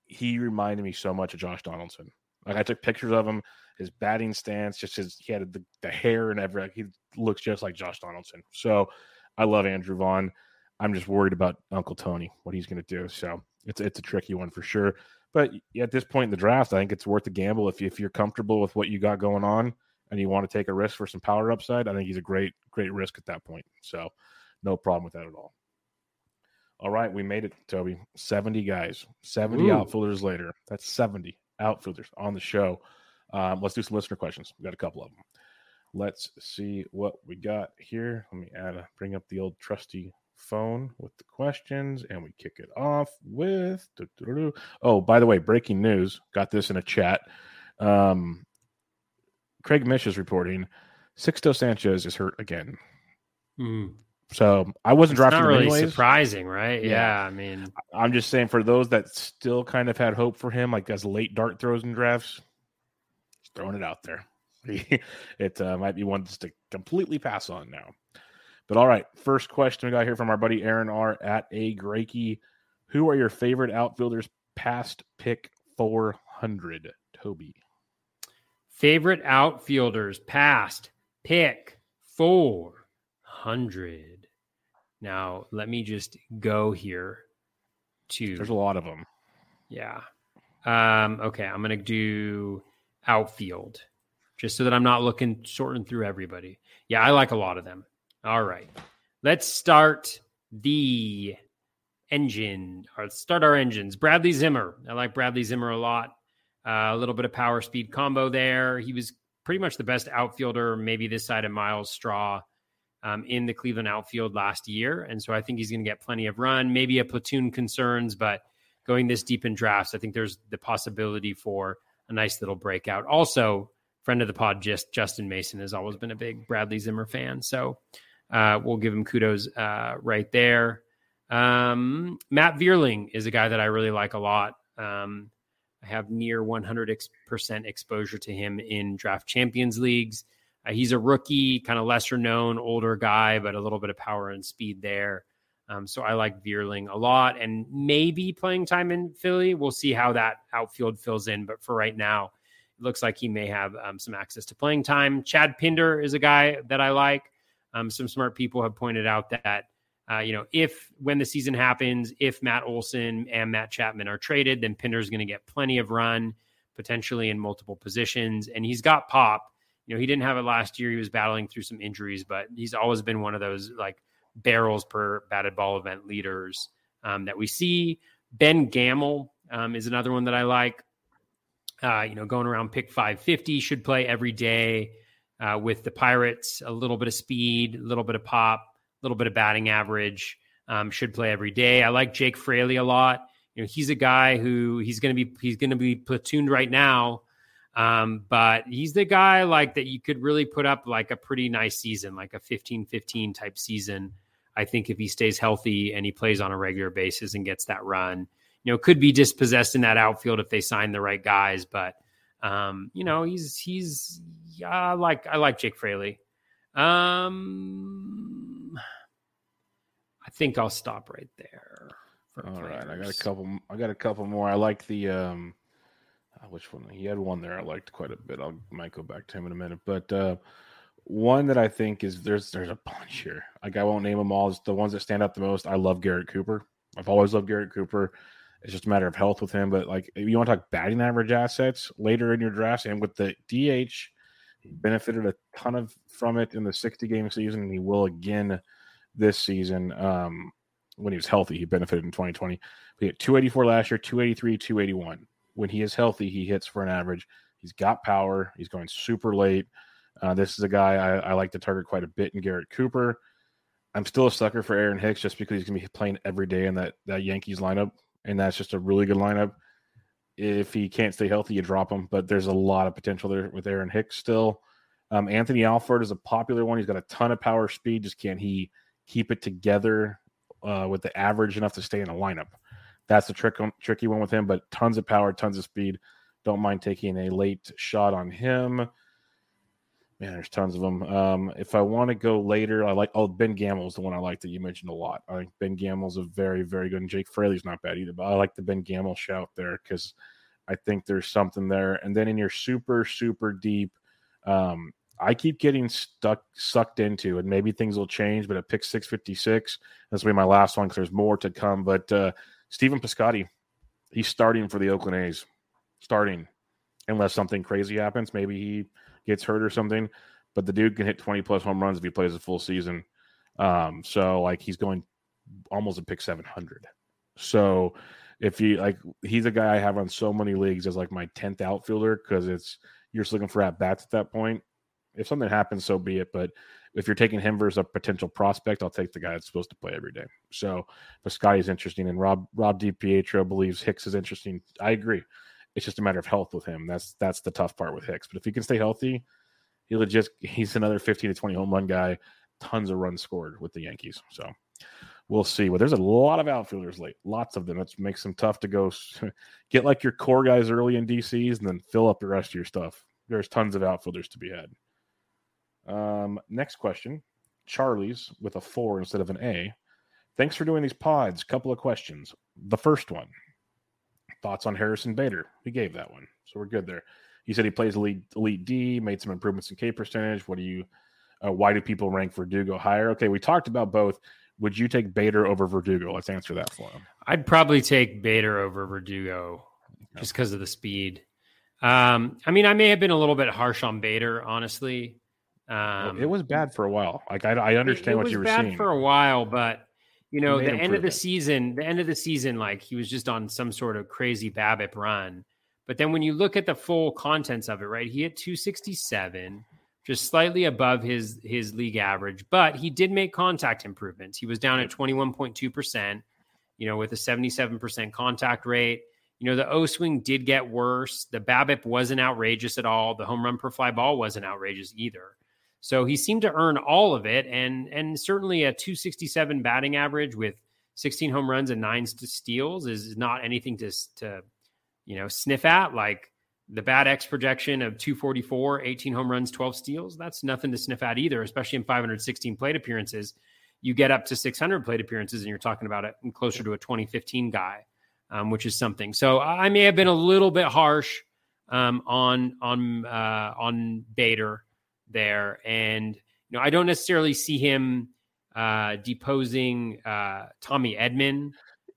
he reminded me so much of Josh Donaldson. Like I took pictures of him, his batting stance, just his he had the, the hair and everything. He looks just like Josh Donaldson. So I love Andrew Vaughn. I'm just worried about Uncle Tony, what he's going to do. So it's it's a tricky one for sure. But at this point in the draft, I think it's worth the gamble if you, if you're comfortable with what you got going on and you want to take a risk for some power upside. I think he's a great great risk at that point. So no problem with that at all. All right, we made it, Toby. 70 guys, 70 Ooh. outfielders later. That's 70 outfielders on the show. Um, let's do some listener questions. We got a couple of them. Let's see what we got here. Let me add a, bring up the old trusty phone with the questions, and we kick it off with. Oh, by the way, breaking news. Got this in a chat. Um, Craig Mish is reporting Sixto Sanchez is hurt again. Mm. So I wasn't It's drafting not really anyways. surprising, right? Yeah. Yeah. I mean, I'm just saying for those that still kind of had hope for him, like as late dart throws and drafts, just throwing it out there. <laughs> it uh, might be one just to completely pass on now. But all right, first question we got here from our buddy Aaron R at a Grakey. Who are your favorite outfielders past pick 400? Toby. favorite outfielders past pick 400. Now, let me just go here to There's a lot of them. Yeah. Um, okay, I'm gonna do outfield just so that I'm not looking sorting through everybody. Yeah, I like a lot of them. All right. Let's start the engine or start our engines. Bradley Zimmer. I like Bradley Zimmer a lot. Uh, a little bit of power speed combo there. He was pretty much the best outfielder, maybe this side of Myles Straw um, in the Cleveland outfield last year. And so I think he's going to get plenty of run, maybe a platoon concerns, but going this deep in drafts, I think there's the possibility for a nice little breakout. Also, friend of the pod, just Justin Mason has always been a big Bradley Zimmer fan. So uh, we'll give him kudos uh, right there. Um, Matt Vierling is a guy that I really like a lot. Um, I have near 100% exposure to him in draft champions leagues. Uh, he's a rookie, kind of lesser known, older guy, but a little bit of power and speed there. Um, so I like Vierling a lot and maybe playing time in Philly. We'll see how that outfield fills in. But for right now, it looks like he may have um, some access to playing time. Chad Pinder is a guy that I like. Um, some smart people have pointed out that, uh, you know, if when the season happens, if Matt Olson and Matt Chapman are traded, then Pinder's going to get plenty of run, potentially in multiple positions. And he's got pop. You know, he didn't have it last year. He was battling through some injuries, but he's always been one of those like barrels per batted ball event leaders um, that we see. Ben Gamel um, is another one that I like. Uh, you know, going around pick 550, should play every day uh, with the Pirates. A little bit of speed, a little bit of pop, a little bit of batting average. Um, should play every day. I like Jake Fraley a lot. You know, he's a guy who he's going to be he's going to be platooned right now. Um, but he's the guy like that you could really put up like a pretty nice season, like a 15-15 type season. I think if he stays healthy and he plays on a regular basis and gets that run, you know, could be dispossessed in that outfield if they sign the right guys. But um, you know, he's he's yeah, I like I like Jake Fraley. Um, I think I'll stop right there. for All right, I got a couple. I got a couple more. I like the um, uh, which one? He had one there I liked quite a bit. I might go back to him in a minute, but uh, one that I think is there's there's a bunch here. Like I won't name them all. It's the ones that stand out the most. I love Garrett Cooper. I've always loved Garrett Cooper. It's just a matter of health with him. But like, if you want to talk batting average assets later in your drafts, and with the DH He benefited a ton of from it in the 60 game season, and he will again this season. Um, when he was healthy, he benefited in 2020. He hit 284 last year, 283, 281. When he is healthy, he hits for an average. He's got power. He's going super late. Uh, this is a guy I, I, like to target quite a bit in Garrett Cooper. I'm still a sucker for Aaron Hicks just because he's going to be playing every day in that, that Yankees lineup. And that's just a really good lineup. If he can't stay healthy, you drop him. But there's a lot of potential there with Aaron Hicks still. Um, Anthony Alford is a popular one. He's got a ton of power speed. Just can't he keep it together uh, with the average enough to stay in a lineup? That's the trick, tricky one with him. But tons of power, tons of speed. Don't mind taking a late shot on him. Man, there's tons of them. Um, if I want to go later, I like oh Ben Gamel's the one I like that you mentioned a lot. I think Ben Gamel's a very very good. And Jake Fraley's not bad either, but I like the Ben Gamel shout there because I think there's something there. And then in your super super deep, um, I keep getting stuck sucked into, and maybe things will change. But at pick six fifty six, this will be my last one because there's more to come. But uh, Stephen Piscotty, he's starting for the Oakland A's, starting unless something crazy happens. Maybe he gets hurt or something. But the dude can hit 20 plus home runs if he plays a full season. Um, so like he's going almost a pick 700. So if he like he's a guy I have on so many leagues as like my 10th outfielder because it's you're just looking for at bats at that point. If something happens, so be it. But if you're taking him versus a potential prospect, I'll take the guy that's supposed to play every day. So Piscotty is interesting, and Rob Rob DiPietro believes Hicks is interesting. I agree. It's just a matter of health with him. That's that's the tough part with Hicks. But if he can stay healthy, he legit he's another 15 to 20 home run guy. Tons of runs scored with the Yankees. So we'll see. But there's a lot of outfielders late, lots of them. That makes them tough to go <laughs> get like your core guys early in DCs and then fill up the rest of your stuff. There's tons of outfielders to be had. Um, next question, Charlie's with a four instead of an A. Thanks for doing these pods. Couple of questions. The first one, Thoughts on Harrison Bader? We gave that one, so we're good there. He said he plays elite, elite D, made some improvements in K percentage. What do you? Uh, why do people rank Verdugo higher? Okay, we talked about both. Would you take Bader over Verdugo? Let's answer that for him. I'd probably take Bader over Verdugo just because of the speed. Um, I mean, I may have been a little bit harsh on Bader, honestly. Um, it was bad for a while. Like I, I understand what you were saying for a while, but you know, the end of the season, the end of the season, like he was just on some sort of crazy BABIP run. But then when you look at the full contents of it, right, he hit 267, just slightly above his his league average, but he did make contact improvements. He was down at 21.2%, you know, with a 77% contact rate. You know, the O swing did get worse. The BABIP wasn't outrageous at all. The home run per fly ball wasn't outrageous either. So he seemed to earn all of it, and and certainly a 267 batting average with 16 home runs and nine steals is not anything to to you know sniff at. Like the BAT X projection of 244, 18 home runs, 12 steals, that's nothing to sniff at either, especially in 516 plate appearances. You get up to 600 plate appearances, and you're talking about it closer to a 2015 guy, um, which is something. So I may have been a little bit harsh um, on on uh, on Bader there. And, you know, I don't necessarily see him uh, deposing uh, Tommy Edman.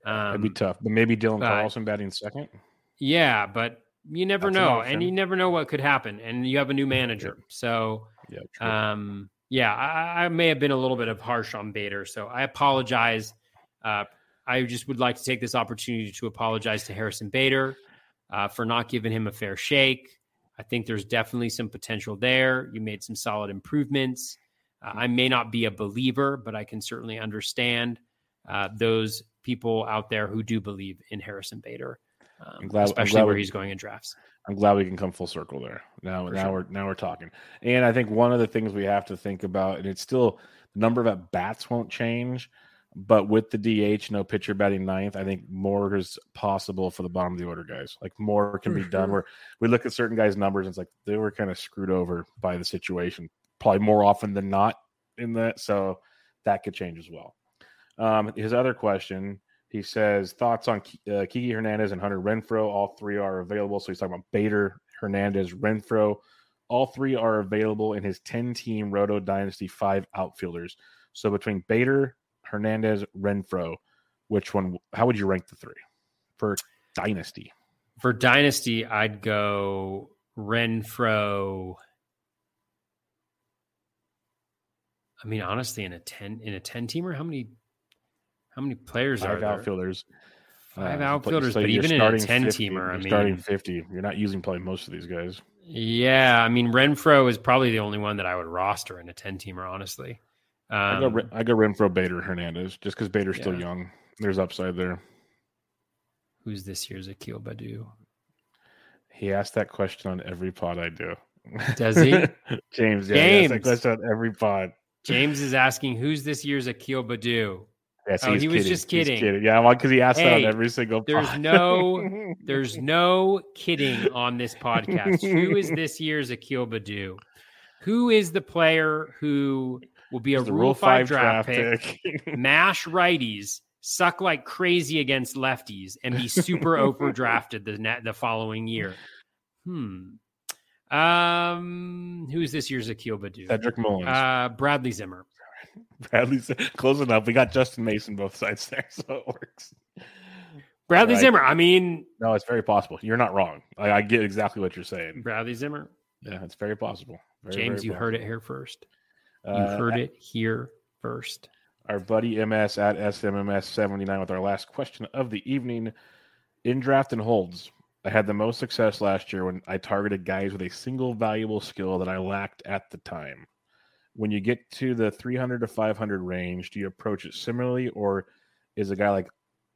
Um, That'd be tough, but maybe Dylan but, Carlson batting second. Yeah, but you never That's know, and you never know what could happen. And you have a new manager, so yeah, um, yeah, I, I, may have been a little bit of harsh on Bader, so I apologize. Uh, I just would like to take this opportunity to apologize to Harrison Bader uh, for not giving him a fair shake. I think there's definitely some potential there. You made some solid improvements. Uh, I may not be a believer, but I can certainly understand uh, those people out there who do believe in Harrison Bader, um, glad, especially where we, he's going in drafts. I'm glad we can come full circle there. Now, For now sure. we're now we're talking. And I think one of the things we have to think about, and it's still the number of at bats won't change, but with the DH, no pitcher batting ninth, I think more is possible for the bottom of the order guys. Like more can be done. Where we look at certain guys' numbers, and it's like they were kind of screwed over by the situation, probably more often than not in that. So that could change as well. Um, his other question, he says thoughts on uh, Kiki Hernandez and Hunter Renfroe. All three are available. So he's talking about Bader, Hernandez, Renfroe. All three are available in his 10 team Roto Dynasty five outfielders. So between Bader, Hernandez, Renfroe. Which one? How would you rank the three for Dynasty? For Dynasty, I'd go Renfroe. I mean, honestly, in a ten in a ten teamer, how many how many players are Five there? outfielders. Five Uh, outfielders, so but even in a 10 50, teamer, I mean- starting 50. You're not using probably most of these guys. Yeah, I mean, Renfroe is probably the only one that I would roster in a ten teamer. Honestly, I go, um, I go Renfroe, Bader, Hernandez, just because Bader's still young. There's upside there. who's this year's Akil Baddoo? He asked that question on every pod I do. Does he? <laughs> James, yeah, he asks that James. question on every pod. James is asking who's this year's Akil Baddoo. Yes, Oh, he was just He's kidding. Yeah, well, because he asked that on every single there's no- <laughs> There's no kidding on this podcast. Who is this year's Akil Baddoo? Who is the player who will be a the Rule Five draft pick, <laughs> mash righties, suck like crazy against lefties, and be super <laughs> overdrafted the net the following year? Hmm. Um, who's this year's Akil Baddoo? Cedric Mullins. Uh, Bradley Zimmer. <laughs> Bradley's close enough. We got Justin Mason both sides there, so it works. Bradley Right. Zimmer. I mean, No, it's very possible. You're not wrong. I, I get exactly what you're saying. Bradley Zimmer. Yeah, it's very possible. Very, James, very you heard it here first. You Uh, heard it here first. our buddy MS at SMMS79 with our last question of the evening. In draft and holds, I had the most success last year when I targeted guys with a single valuable skill that I lacked at the time. When you get to the 300 to 500 range, do you approach it similarly, or is a guy like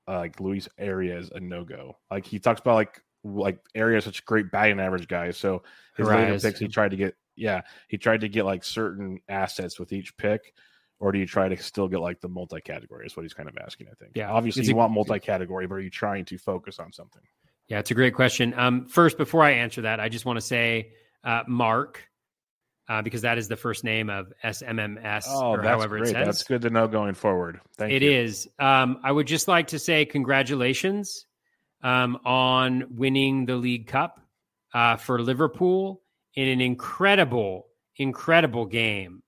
uh, like Luis Arraez a no go? Like he talks about like like Arraez such a great batting average guy, so his later picks he tried to get yeah he tried to get like certain assets with each pick or do you try to still get like the multi-category is what he's kind of asking i think Yeah, obviously you a- want multi-category but are you trying to focus on something Yeah, it's a great question. Um, first, before I answer that, I just want to say uh, Mark, uh, because that is the first name of SMMS oh or that's however great it says. that's good to know going forward thank It you is. Um, I would just like to say congratulations um, on winning the League Cup uh, for Liverpool in an incredible, incredible game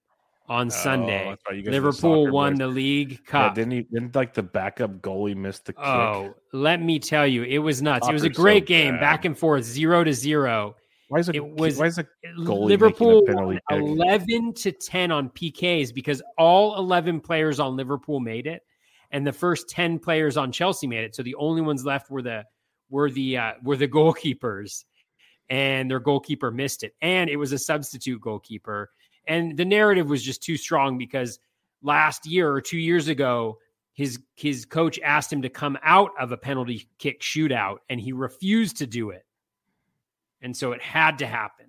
on Oh, Sunday. that's right, you guys are the Liverpool won boys. the League Yeah, Cup. didn't he didn't like the backup goalie miss the kick oh, let me tell you, it was nuts. it was a Soccer's so great game, bad. back and forth, zero to zero. why is it, it was- why is it Goalie Liverpool a penalty won kick. 11 to 10 on PKs because all 11 players on Liverpool made it and the first 10 players on Chelsea made it so the only ones left were the were the uh, were the <laughs> goalkeepers and their goalkeeper missed it and it was a substitute goalkeeper and the narrative was just too strong because last year or 2 years ago his his coach asked him to come out of a penalty kick shootout and he refused to do it and so it had to happen.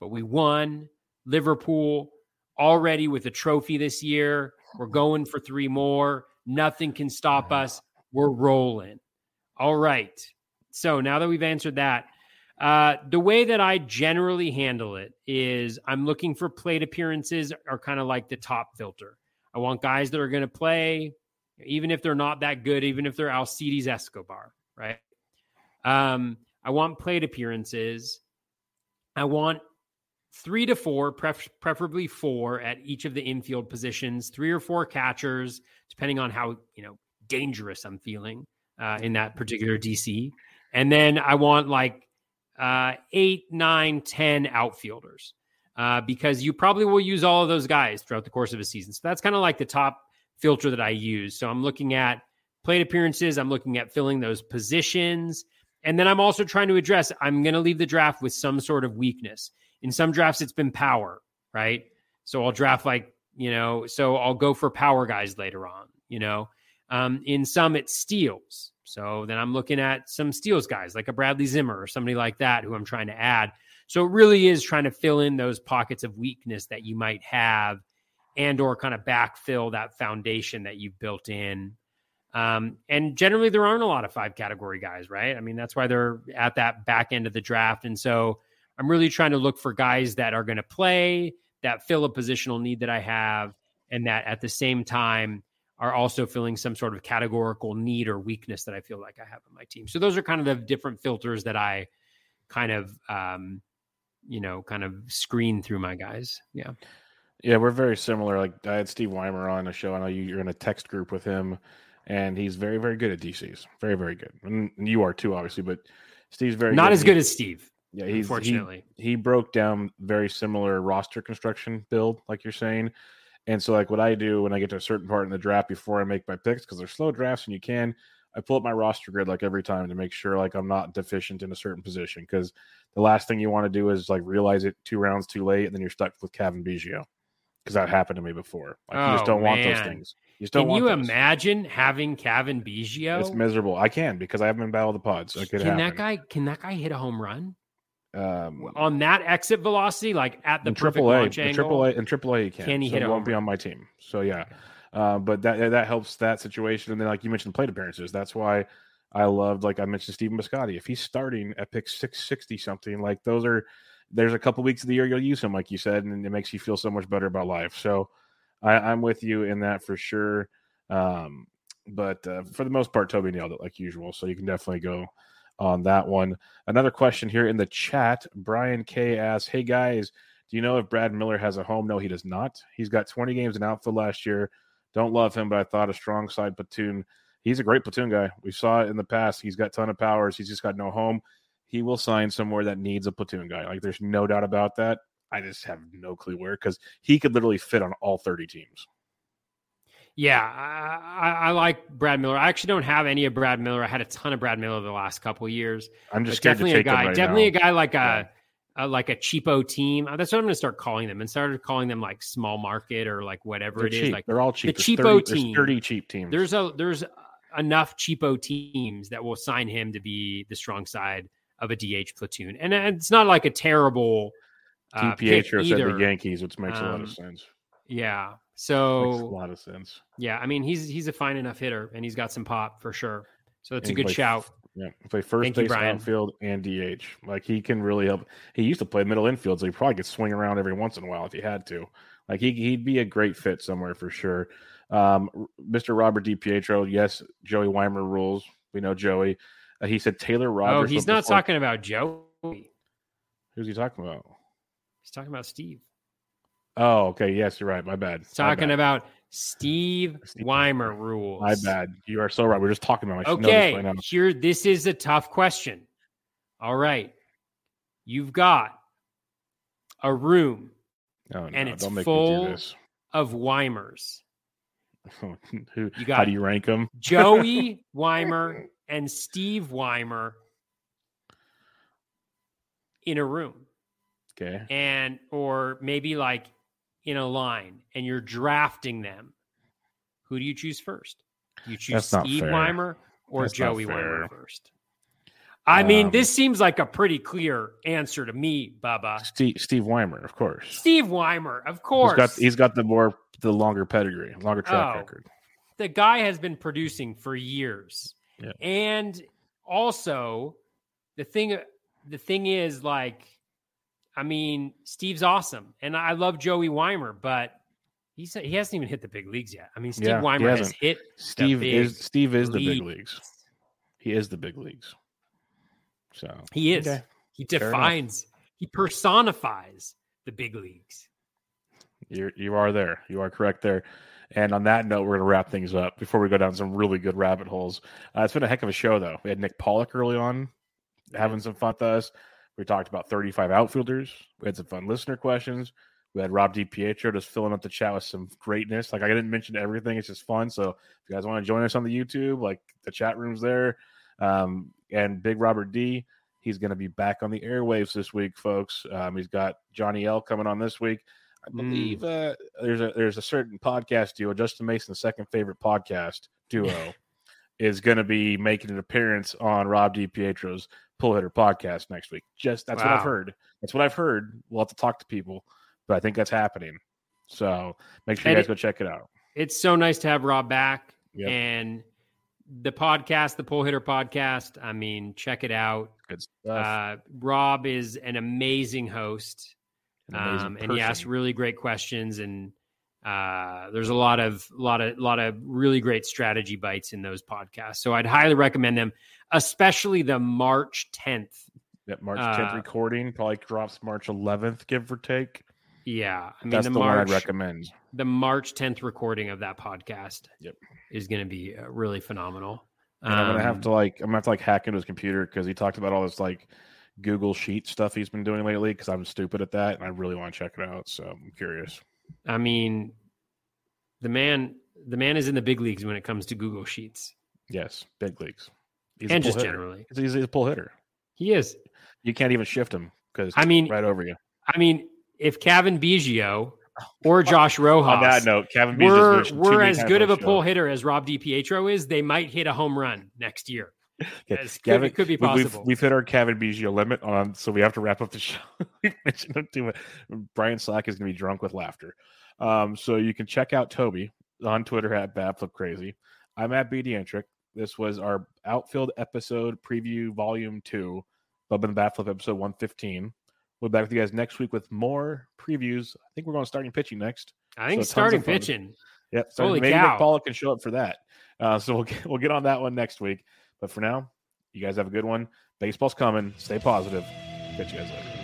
But we won. Liverpool already with a trophy this year. We're going for three more. Nothing can stop us. We're rolling. All right. So now that we've answered that, uh, the way that I generally handle it is I'm looking for plate appearances are kind of like the top filter. I want guys that are going to play, even if they're not that good, even if they're Alcides Escobar, right? Um, I want plate appearances. I want three to four, pref- preferably four at each of the infield positions, three or four catchers, depending on how you know dangerous I'm feeling uh, in that particular DC. And then I want like uh, eight, nine, ten outfielders uh, because you probably will use all of those guys throughout the course of a season. So that's kind of like the top filter that I use. So I'm looking at plate appearances. I'm looking at filling those positions. And then I'm also trying to address I'm going to leave the draft with some sort of weakness. In some drafts, it's been power, right? So I'll draft like, you know, so I'll go for power guys later on, you know. Um, in some, it's steals. So then I'm looking at some steals guys like a Bradley Zimmer or somebody like that who I'm trying to add. So it really is trying to fill in those pockets of weakness that you might have and or kind of backfill that foundation that you've built in um, and generally, there aren't a lot of five category guys, right? I mean, that's why they're at that back end of the draft. And so I'm really trying to look for guys that are going to play, that fill a positional need that I have, and that at the same time are also feeling some sort of categorical need or weakness that I feel like I have on my team. So those are kind of the different filters that I kind of, um, you know, kind of screen through my guys. Yeah. Yeah, we're very similar. Like I had Steve Weimer on a show. I know you, you're in a text group with him, and he's very, very good at DCs. Very, very good. And you are too, obviously. But Steve's very Not good. as He- good as Steve, yeah. He's he, unfortunately. he broke down very similar roster construction build, like you're saying, And so, like, what I do when I get to a certain part in the draft before I make my picks, because they're slow drafts and you can, I pull up my roster grid like every time to make sure like I'm not deficient in a certain position. Because the last thing you want to do is like realize it two rounds too late, and then you're stuck with Cavan Biggio. Because that happened to me before. Like, you just Oh, don't want those things. You just don't Can want you those. imagine having Cavan Biggio? It's miserable. I can because I haven't been battle the pods. Could can that guy? Can that guy hit a home run um, on that exit velocity, like at the perfect triple A, triple A, and triple A, you can. Can he so hit it won't home be on my team. So yeah, uh, but that that helps that situation. And then, like you mentioned, plate appearances. That's why I loved, like I mentioned, Stephen Piscotty. If he's starting at pick six sixty something, like those are. There's a couple weeks of the year you'll use him, like you said, and it makes you feel so much better about life. So I, I'm with you in that for sure. Um, but uh, for the most part, Toby nailed it like usual. So you can definitely go on that one. Another question here in the chat. Brian K asks, Hey guys, do you know if Brad Miller has a home? No, he does not. He's got 20 games in outfield last year. Don't love him, but I thought a strong side platoon. He's a great platoon guy. We saw it in the past. He's got ton of powers. He's just got no home. He will sign somewhere that needs a platoon guy. Like there's no doubt about that. I just have no clue where because he could literally fit on all 30 teams. Yeah, I, I, like Brad Miller. I actually don't have any of Brad Miller. I had a ton of Brad Miller the last couple of years. I'm just scared definitely a guy. right definitely now. a guy like a, Yeah. a like a cheapo team. Uh, That's what I'm going to start calling them. And started calling them like small market or like whatever They're it is. cheap. Like They're all cheap. the There's cheapo 30 there's team. 30 cheap teams. there's a there's enough cheapo teams that will sign him to be the strong side of a DH platoon, and it's not like a terrible. Uh, Pietro said the Yankees, which makes a lot Um, of sense. Yeah. Makes a lot of sense. yeah, I mean he's he's a fine enough hitter, and he's got some pop for sure. So it's And a good shout. Yeah, play first Thank base, outfield, and DH. Like he can really help. He used to play middle infield, so he probably could swing around every once in a while if he had to. Like he he'd be a great fit somewhere for sure. Um, Mr. Robert DiPietro, yes, Joey Weimer rules. We know Joey. Uh, he said Taylor Rogers. Oh, he's not before- talking about Joey. Who's he talking about? He's talking about Steve. Oh, okay. Yes, you're right. My bad. He's My talking bad. about Steve Steve Weimer rules. My bad. You are so right. We're just talking about. I know this Okay, now. here this is a tough question. All right. You've got a room Oh, no, and it's don't make full- me do this. of Weimers. <laughs> Who, You how do you rank them? Joey <laughs> Weimer and Steve Weimer in a room. Okay. and or maybe like in a line and you're drafting them who do you choose first Do you choose steve fair. weimer or That's joey weimer first i mean Um, this seems like a pretty clear answer to me bubba Steve, Steve Weimer, of course. steve weimer of He's course got he's got the more the longer pedigree, longer track Oh. record. the guy has been producing for years Yeah. and also the thing the thing is like i mean steve's awesome and i love joey weimer but he's he hasn't even hit the big leagues yet i mean steve Yeah, weimer has hasn't. hit Steve big is Steve is the big leagues. leagues. He is the big leagues. So he is Okay. he Fair enough. defines he personifies the big leagues you you are there. You are correct there. And on that note, we're going to wrap things up before we go down some really good rabbit holes. Uh, it's been a heck of a show, though. We had Nick Pollack early on, having some fun with us. We talked about 35 outfielders. We had some fun listener questions. We had Rob DiPietro just filling up the chat with some greatness. Like I didn't mention everything; it's just fun. So if you guys want to join us on the YouTube, like the chat room's there. Um, and Big Robert D, he's going to be back on the airwaves this week, folks. Um, he's got Johnny L coming on this week. I Mm. believe uh, there's a there's a certain podcast duo, Justin Mason's second favorite podcast duo, <laughs> is going to be making an appearance on Rob DiPietro's Pull Hitter podcast next week. Just that's what I've heard. That's what I've heard. We'll have to talk to people, but I think that's happening. So make sure you guys it- go check it out. it's so nice to have rob back Yep. and the podcast the pull hitter podcast i mean check it out Good stuff. uh, rob is an amazing host An amazing um, and he asks really great questions and uh, there's a lot of lot of lot of really great strategy bites in those podcasts so i'd highly recommend them especially the march 10th That March 10th uh, recording probably drops March 11th, give or take. yeah i mean That's the the, one march I'd recommend. the march 10th recording of that podcast Yep. is going to be uh, really phenomenal And I'm gonna have Um, to like I'm gonna have to like hack into his computer because he talked about all this like Google Sheet stuff he's been doing lately because I'm stupid at that and I really want to check it out. So I'm curious. I mean, the man the man is in the big leagues when it comes to Google Sheets Yes, big leagues. He's and just hitter. generally. He's, he's a pull hitter. He is. You can't even shift him because I mean- right over you. I mean, if Cavan Biggio <laughs> or Josh Rojas On that note, Kevin Beach were, were as good of a pull hitter as Rob DiPietro is, they might hit a home run next year. It's- could- it could be We've, possible. we've hit our Cavan Biggio limit on, so we have to wrap up the <laughs> show. We've mentioned him too much. Brian Slack is going to be drunk with laughter. Um, so you can check out Toby on Twitter at BatFlipCrazy. I'm at BDentric. This was our outfield episode preview, volume two, Bub and the Bat Flip episode 115. We'll be back with you guys next week with more previews. I think we're going to starting pitching next. I think So starting pitching. Yep. So Holy maybe cow. Nick Pollack can show up for that. Uh, so we'll get, we'll get on that one next week. But for now, you guys have a good one. Baseball's coming. Stay positive. Catch you guys later.